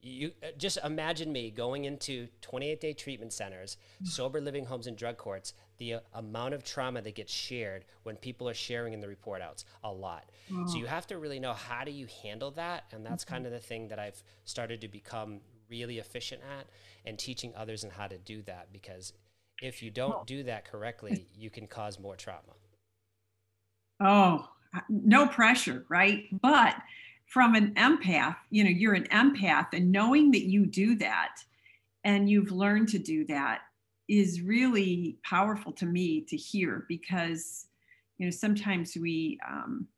you uh, just imagine me going into 28 day treatment centers, sober living homes and drug courts, the uh, amount of trauma that gets shared when people are sharing in the report outs a lot. So you have to really know how do you handle that and that's mm-hmm. kind of the thing that I've started to become really efficient at and teaching others on how to do that because if you don't do that correctly, you can cause more trauma. Oh, no pressure, right? But from an empath, you know, you're an empath, and knowing that you do that and you've learned to do that is really powerful to me to hear because, you know, sometimes we, um,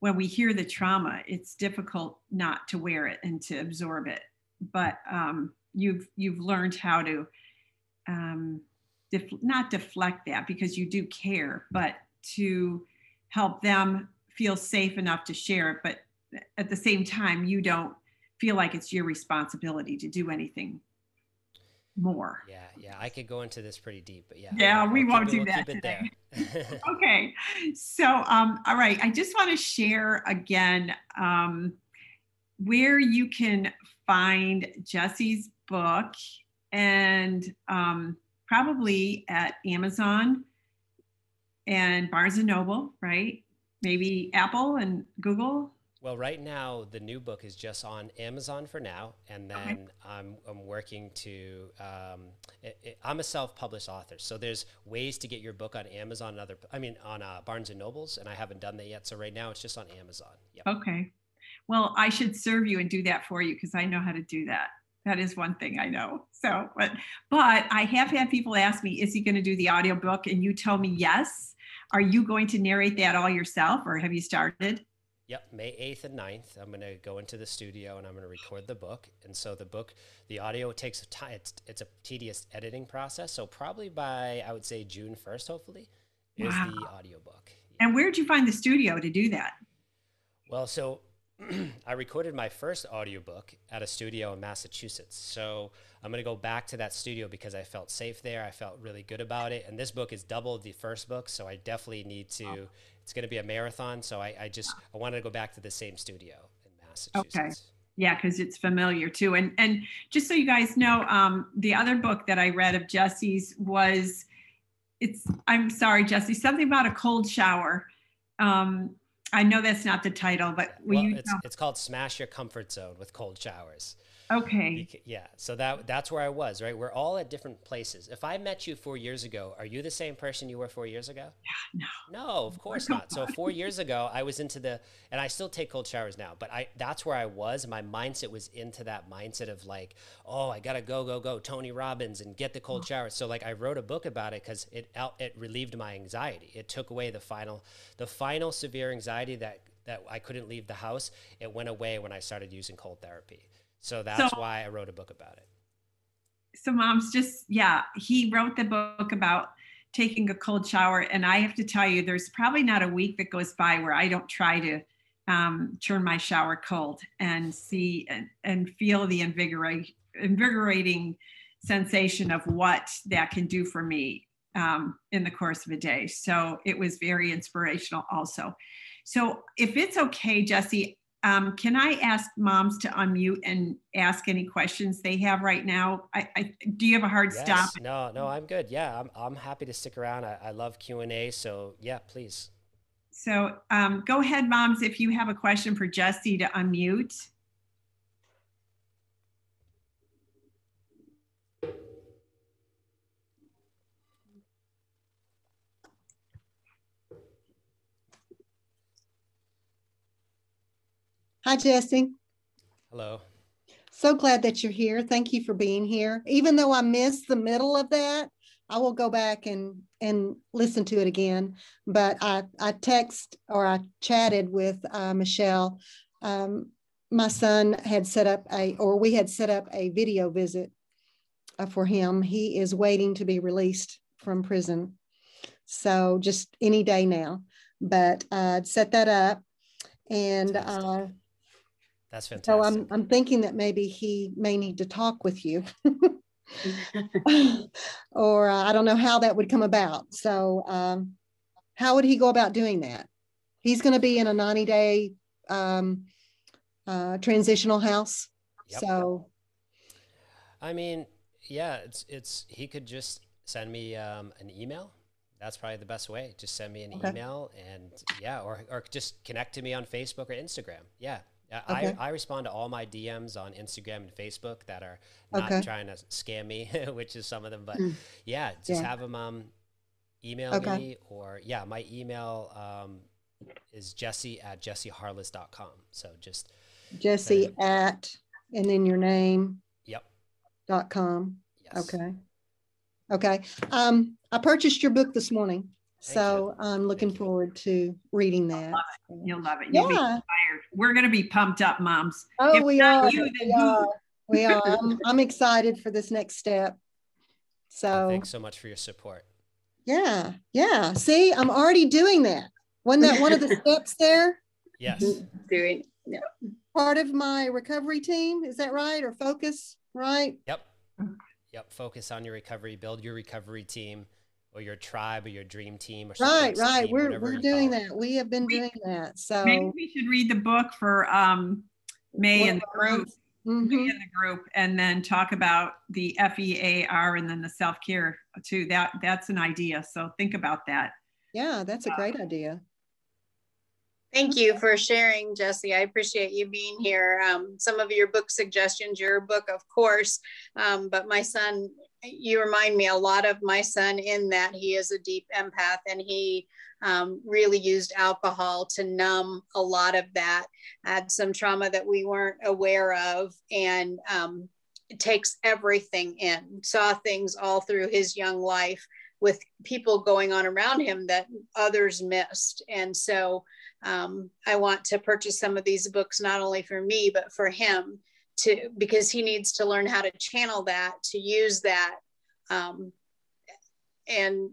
when we hear the trauma, it's difficult not to wear it and to absorb it. But um, you've you've learned how to um, def- not deflect that because you do care, but to help them feel safe enough to share it. But at the same time, you don't feel like it's your responsibility to do anything more. Yeah, yeah, I could go into this pretty deep, but yeah. Yeah, we won't do that today. okay, so um, all right, I just want to share again um, where you can find Jesse's book and um, probably at Amazon and Barnes and Noble, right? Maybe Apple and Google. Well, right now the new book is just on Amazon for now, and then okay. I'm I'm working to. Um, it, it, I'm a self-published author, so there's ways to get your book on Amazon and other. I mean, on uh, Barnes and Nobles, and I haven't done that yet. So right now it's just on Amazon. Yep. Okay. Well, I should serve you and do that for you because I know how to do that. That is one thing I know. So, but but I have had people ask me, is he going to do the audiobook? And you tell me yes. Are you going to narrate that all yourself or have you started? Yep, May 8th and 9th, I'm going to go into the studio and I'm going to record the book. And so the book, the audio takes time. It's, it's a tedious editing process. So probably by, I would say June 1st, hopefully, is wow. the audiobook. And where did you find the studio to do that? Well, so I recorded my first audiobook at a studio in Massachusetts. So I'm going to go back to that studio because I felt safe there. I felt really good about it. And this book is double the first book. So I definitely need to, it's going to be a marathon. So I, I just, I wanted to go back to the same studio in Massachusetts. Okay. Yeah, because it's familiar too. And and just so you guys know, um, the other book that I read of Jesse's was, it's I'm sorry, Jesse, something about a cold shower. Um, I know that's not the title, but well, it's, it's called Smash Your Comfort Zone with Cold Showers. Okay. Yeah. So that that's where I was, right? We're all at different places. If I met you four years ago, are you the same person you were four years ago? Yeah, No. No, of course not. So four years ago, I was into the, and I still take cold showers now, but I that's where I was. My mindset was into that mindset of like, oh, I gotta go, go, go, Tony Robbins, and get the cold oh. shower. So like, I wrote a book about it because it it relieved my anxiety. It took away the final, the final severe anxiety that that I couldn't leave the house. It went away when I started using cold therapy. So that's so, why I wrote a book about it. So, mom's just, yeah, he wrote the book about taking a cold shower. And I have to tell you, there's probably not a week that goes by where I don't try to um, turn my shower cold and see and, and feel the invigorate, invigorating sensation of what that can do for me um, in the course of a day. So it was very inspirational also. So if it's okay, Jesse, um, can I ask moms to unmute and ask any questions they have right now? I, I do you have a hard yes. stop? No, no, I'm good. Yeah, I'm, I'm happy to stick around. I, I love Q and A. So yeah, please. So um, go ahead, moms, if you have a question for Jesse to unmute. Hi, Jesse. Hello. So glad that you're here. Thank you for being here. Even though I missed the middle of that, I will go back and and listen to it again. But I I text or I chatted with uh, Michelle. Um, my son had set up a or we had set up a video visit uh, for him. He is waiting to be released from prison, so just any day now. But uh, set that up, and uh, that's fantastic. So I'm, I'm thinking that maybe he may need to talk with you. or uh, I don't know how that would come about. So, um, how would he go about doing that? He's going to be in a 90 day um, uh, transitional house. Yep. So, I mean, yeah, it's it's he could just send me um, an email. That's probably the best way. Just send me an okay. email and yeah, or or just connect to me on Facebook or Instagram. Yeah, Okay. I, I respond to all my DMs on Instagram and Facebook that are not okay. trying to scam me, which is some of them. But mm. yeah, just yeah. have them um, email okay. me or yeah, my email um, is jesse at jesseharless.com. So just Jesse at and then your name. Yep. Dot com. Yes. Okay. Okay. Um, I purchased your book this morning. So I'm looking forward to reading that. You'll love it. You'll yeah. We're going to be pumped up, moms. Oh, if we are. You, we are. We are. I'm, I'm, excited for this next step. So thanks so much for your support. Yeah. Yeah. See, I'm already doing that. Wasn't that one of the steps there? Yes. Doing yeah. part of my recovery team. Is that right? Or focus, right? Yep. Yep. Focus on your recovery, build your recovery team or your tribe or your dream team or right right. team, we're, we're doing that. We have been we, doing that so maybe we should read the book for um may in the group. Mm-hmm. in the group and then talk about the fear and then the self-care too. That that's an idea so think about that. Yeah that's a great idea. Thank you for sharing, Jesse. I appreciate you being here. Um, some of your book suggestions, your book, of course, um, but my son you remind me a lot of my son in that he is a deep empath and he um, really used alcohol to numb a lot of that had some trauma that we weren't aware of and um, takes everything in saw things all through his young life with people going on around him that others missed. And so um, i want to purchase some of these books not only for me but for him to because he needs to learn how to channel that to use that um, and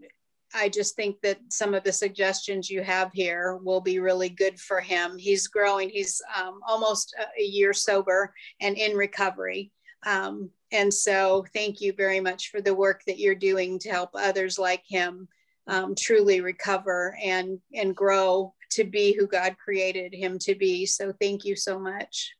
I just think that some of the suggestions you have here will be really good for him. He's growing, he's um, almost a year sober and in recovery. Um, and so, thank you very much for the work that you're doing to help others like him um, truly recover and, and grow to be who God created him to be. So, thank you so much.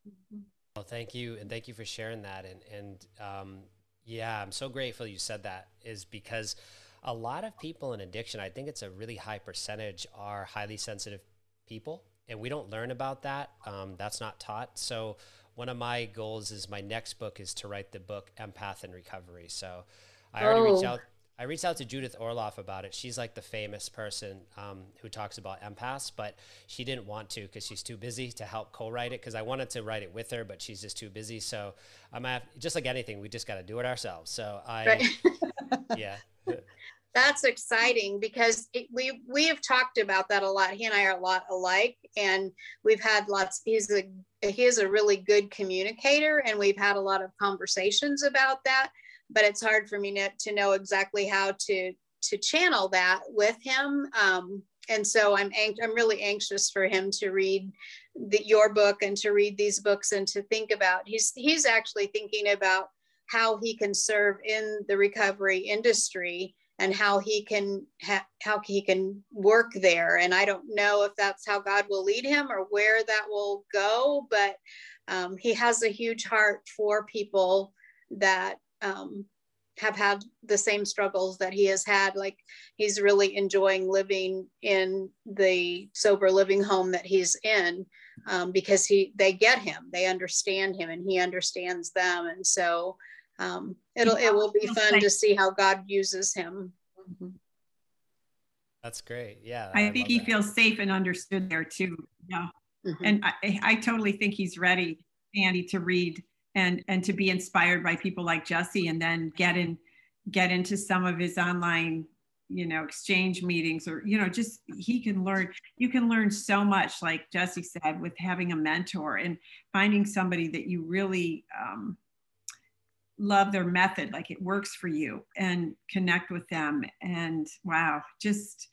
Well, thank you, and thank you for sharing that. And and um, yeah, I'm so grateful you said that. Is because a lot of people in addiction, I think it's a really high percentage, are highly sensitive people, and we don't learn about that. Um, that's not taught. So one of my goals is my next book is to write the book Empath in Recovery. So I Oh. already reached out. I reached out to Judith Orloff about it. She's like the famous person um, who talks about empaths, but she didn't want to because she's too busy to help co-write it. Because I wanted to write it with her, but she's just too busy. So I'm have, just like anything, we just got to do it ourselves. So I, Right. yeah, That's exciting because it, we we have talked about that a lot. He and I are a lot alike, and we've had lots. He's a he is a really good communicator, and we've had a lot of conversations about that. But it's hard for me to, know exactly how to to channel that with him. Um, and so I'm ang- I'm really anxious for him to read the, your book and to read these books and to think about. He's he's actually thinking about how he can serve in the recovery industry and how he can ha- how he can work there and i don't know if that's how god will lead him or where that will go but um, he has a huge heart for people that um, have had the same struggles that he has had like he's really enjoying living in the sober living home that he's in um, because he they get him they understand him and he understands them and so um, it'll it will be fun to see how God uses him. that's great. Yeah, I think he that. feels safe and understood there too. Yeah. Mhm. And I, I totally think he's ready, Andy, to read and and to be inspired by people like Jesse and then get in get into some of his online you know exchange meetings or you know just he can learn you can learn so much like jesse said with having a mentor and finding somebody that you really um, love their method like it works for you and connect with them and wow just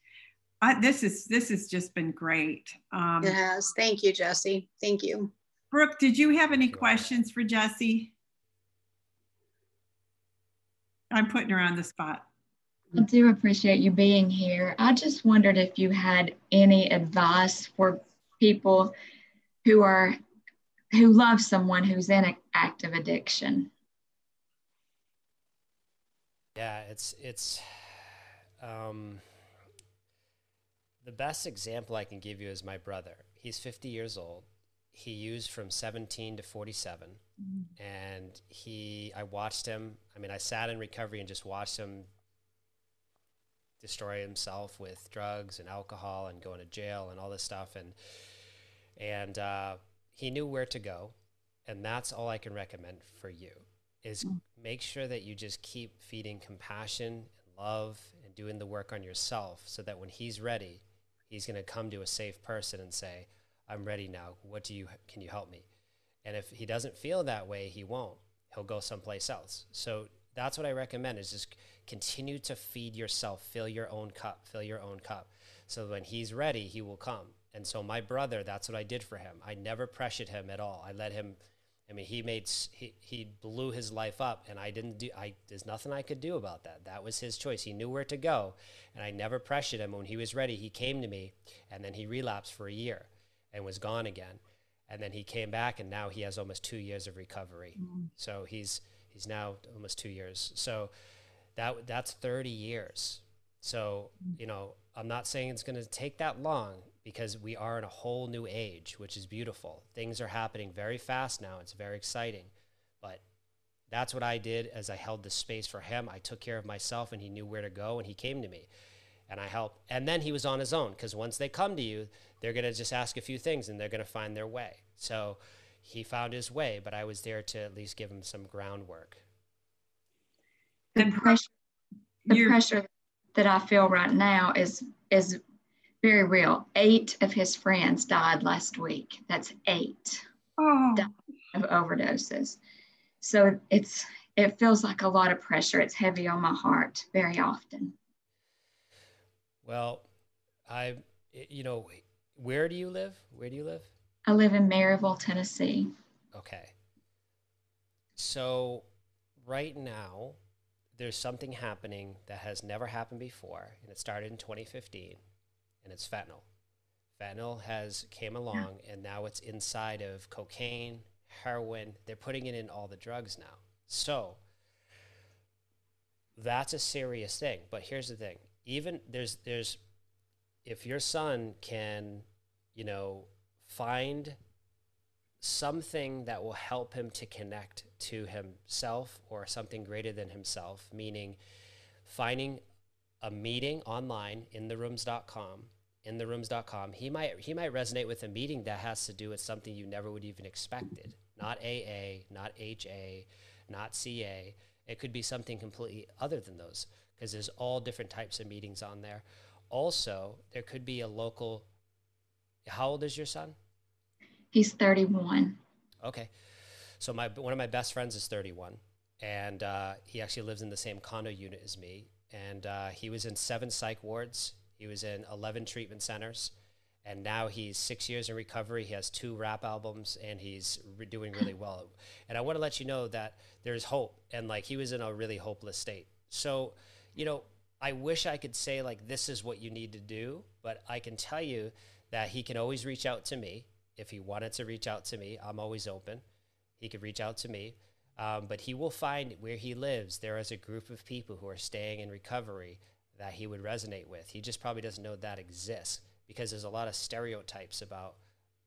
I, this is this has just been great um, has. Thank you, Jesse. Thank you. Brooke did you have any questions for jesse i'm putting her on the spot I do appreciate you being here. I just wondered if you had any advice for people who are who love someone who's in an active addiction. Yeah, it's it's um, the best example I can give you is my brother. He's 50 years old. He used from 17 to 47, and he I watched him. I mean, I sat in recovery and just watched him destroy himself with drugs and alcohol and going to jail and all this stuff. And and uh, he knew where to go. And that's all i can recommend for you is make sure that you just keep feeding compassion and love and doing the work on yourself so that when he's ready he's going to come to a safe person and say i'm ready now. What do you can you help me? And if he doesn't feel that way he won't. He'll go someplace else. So that's what i recommend is just continue to feed yourself. Fill your own cup. Fill your own cup. So when he's ready he will come. And so my brother that's what i did for him. I never pressured him at all. I let him i mean he made he, he blew his life up and i didn't do i there's nothing i could do about that. That was his choice. He knew where to go and i never pressured him. When he was ready he came to me and then he relapsed for a year and was gone again. And then he came back and now he has almost two years of recovery. Mm. So he's he's now almost two years. So that that's 30 years. So mm. you know i'm not saying it's going to take that long because we are in a whole new age which is beautiful. Things are happening very fast now. It's very exciting. But that's what i did as i held the space for him. I took care of myself and he knew where to go and he came to me and i helped and then he was on his own because once they come to you they're going to just ask a few things and they're going to find their way so he found his way but i was there to at least give him some groundwork The pressure the You're- pressure that I feel right now is is very real. Eight of his friends died last week. That's eight oh of overdoses. So it's it feels like a lot of pressure. It's heavy on my heart very often. Well, I, you know, where do you live? Where do you live? I live in Maryville, Tennessee. Okay. So, right now, there's something happening that has never happened before, and it started in 2015, and it's fentanyl. Fentanyl has came along, and now it's inside of cocaine, heroin. They're putting it in all the drugs now. So, that's a serious thing. But here's the thing: even there's there's, if your son can, you know, find something that will help him to connect to himself or something greater than himself, meaning finding a meeting online in therooms.com in therooms.com he might he might resonate with a meeting that has to do with something you never would even expected. Not aa not ha not ca it could be something completely other than those because there's all different types of meetings on there also there could be a local how old is your son He's 31. Okay. So my one of my best friends is 31, and uh, he actually lives in the same condo unit as me. And uh, he was in seven psych wards. He was in 11 treatment centers, and now he's six years in recovery. He has two rap albums, and he's re- doing really well. And I want to let you know that there's hope. And like he was in a really hopeless state. So, you know, I wish I could say like this is what you need to do, but I can tell you that he can always reach out to me if he wanted to reach out to me, I'm always open. He could reach out to me. Um, but he will find where he lives, there is a group of people who are staying in recovery that he would resonate with. He just probably doesn't know that exists because there's a lot of stereotypes about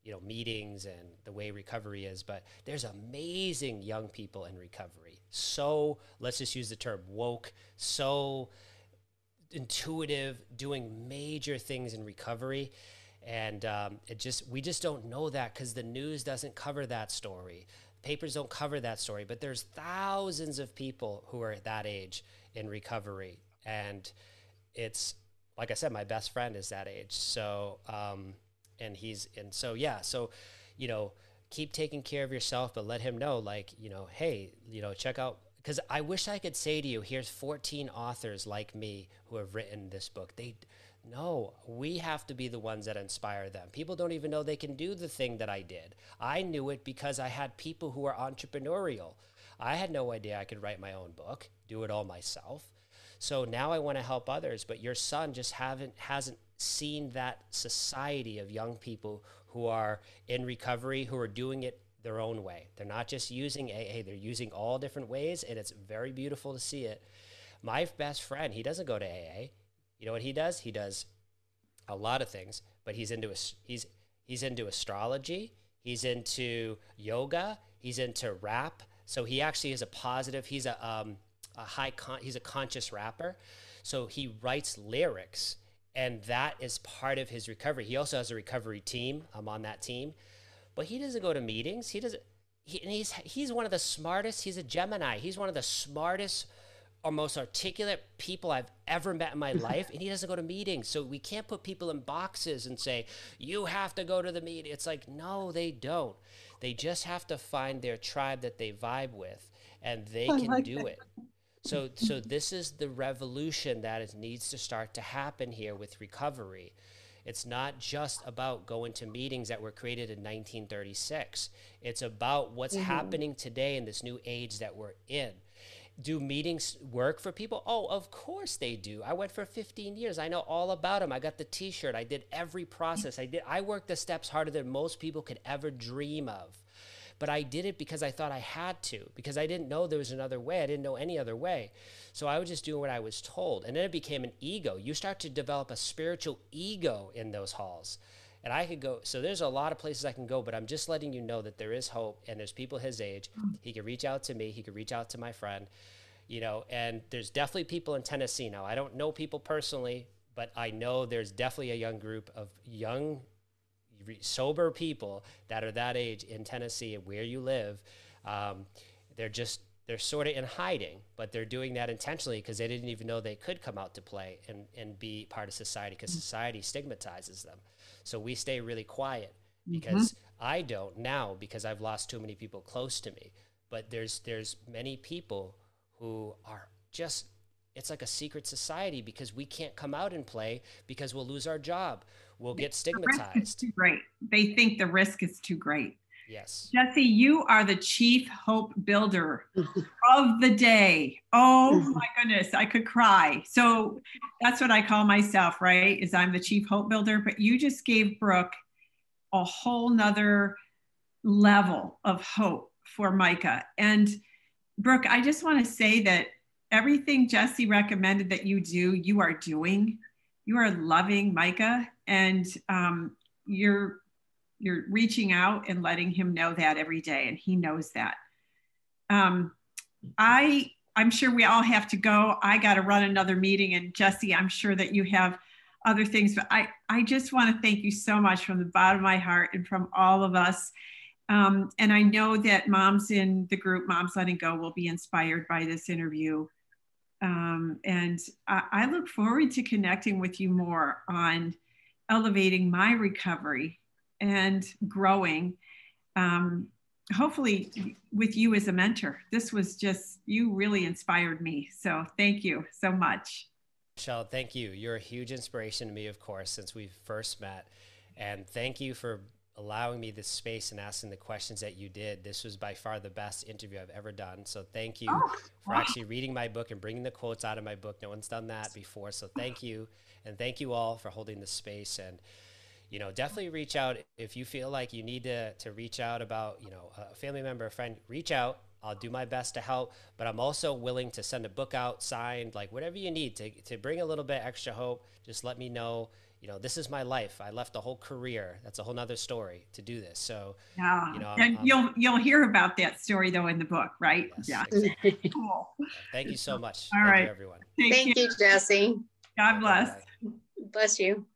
you know meetings and the way recovery is but there's amazing young people in recovery. So let's just use the term woke so intuitive doing major things in recovery. And um, it just we just don't know that because the news doesn't cover that story. Papers don't cover that story but there's thousands of people who are at that age in recovery. And it's like i said my best friend is that age. So um, and he's and so yeah so you know keep taking care of yourself but let him know like you know hey you know check out because i wish i could say to you here's 14 authors like me who have written this book they no, we have to be the ones that inspire them. People don't even know they can do the thing that I did. I knew it because I had people who are entrepreneurial. I had no idea I could write my own book, do it all myself. So now I want to help others, but your son just haven't hasn't seen that society of young people who are in recovery who are doing it their own way. They're not just using AA, they're using all different ways and it's very beautiful to see it. My best friend, he doesn't go to AA. You know what he does? He does a lot of things, but he's into he's he's into astrology. He's into yoga. He's into rap. So he actually is a positive. He's a um, a high con- he's a conscious rapper. So he writes lyrics, and that is part of his recovery. He also has a recovery team. I'm on that team, but he doesn't go to meetings. He doesn't. He, he's he's one of the smartest. He's a Gemini. He's one of the smartest or most articulate people I've ever met in my life, and he doesn't go to meetings. So we can't put people in boxes and say, you have to go to the meeting. It's like, no, they don't. They just have to find their tribe that they vibe with, and they I can like do that. it. So, so this is the revolution that is, needs to start to happen here with recovery. It's not just about going to meetings that were created in 1936. It's about what's mm-hmm. happening today in this new age that we're in do meetings work for people? Oh, of course they do. I went for 15 years. I know all about them. I got the t-shirt. I did every process. I did I worked the steps harder than most people could ever dream of. But I did it because I thought I had to, because I didn't know there was another way. I didn't know any other way. So I was just doing what I was told. And then it became an ego. You start to develop a spiritual ego in those halls. And I could go, so there's a lot of places I can go, but I'm just letting you know that there is hope and there's people his age. He could reach out to me, he could reach out to my friend, you know, and there's definitely people in Tennessee now. I don't know people personally, but I know there's definitely a young group of young, sober people that are that age in Tennessee and where you live. Um, they're just they're sort of in hiding, but they're doing that intentionally because they didn't even know they could come out to play and, and be part of society because society stigmatizes them. So we stay really quiet because mm-hmm. I don't now because I've lost too many people close to me. But there's there's many people who are just it's like a secret society because we can't come out and play because we'll lose our job. We'll get stigmatized. too great. They think the risk is too great. Yes. Jesse, you are the chief hope builder of the day. Oh my goodness, I could cry. So that's what I call myself, right? Is I'm the chief hope builder. But you just gave Brooke a whole nother level of hope for Micah. And Brooke, I just want to say that everything Jesse recommended that you do, you are doing. You are loving Micah and um, you're you're reaching out and letting him know that every day, and he knows that. Um, I I'm sure we all have to go. I got to run another meeting, and Jesse, I'm sure that you have other things, but I I just want to thank you so much from the bottom of my heart and from all of us. Um, and I know that moms in the group Moms Letting Go will be inspired by this interview. Um, and I, I look forward to connecting with you more on elevating my recovery and growing. Um, hopefully, with you as a mentor. This was just, you really inspired me. So thank you so much. Michelle, thank you. You're a huge inspiration to me, of course, since we first met. And thank you for allowing me this space and asking the questions that you did. This was by far the best interview I've ever done. So thank you oh, for wow. actually reading my book and bringing the quotes out of my book. No one's done that before. So thank you. And thank you all for holding the space. And, you know, definitely reach out if you feel like you need to, to reach out about, you know, a family member, a friend, reach out. I'll do my best to help, but I'm also willing to send a book out signed, like whatever you need to, to bring a little bit extra hope. Just let me know you know, this is my life. I left a whole career. That's a whole nother story to do this. So, yeah, you know, and I'm, you'll you'll hear about that story though in the book, right? Yes, yeah. Exactly. cool. Thank you so much. All Thank right, you, everyone. Thank, Thank you, Jesse. God bless. Bless you.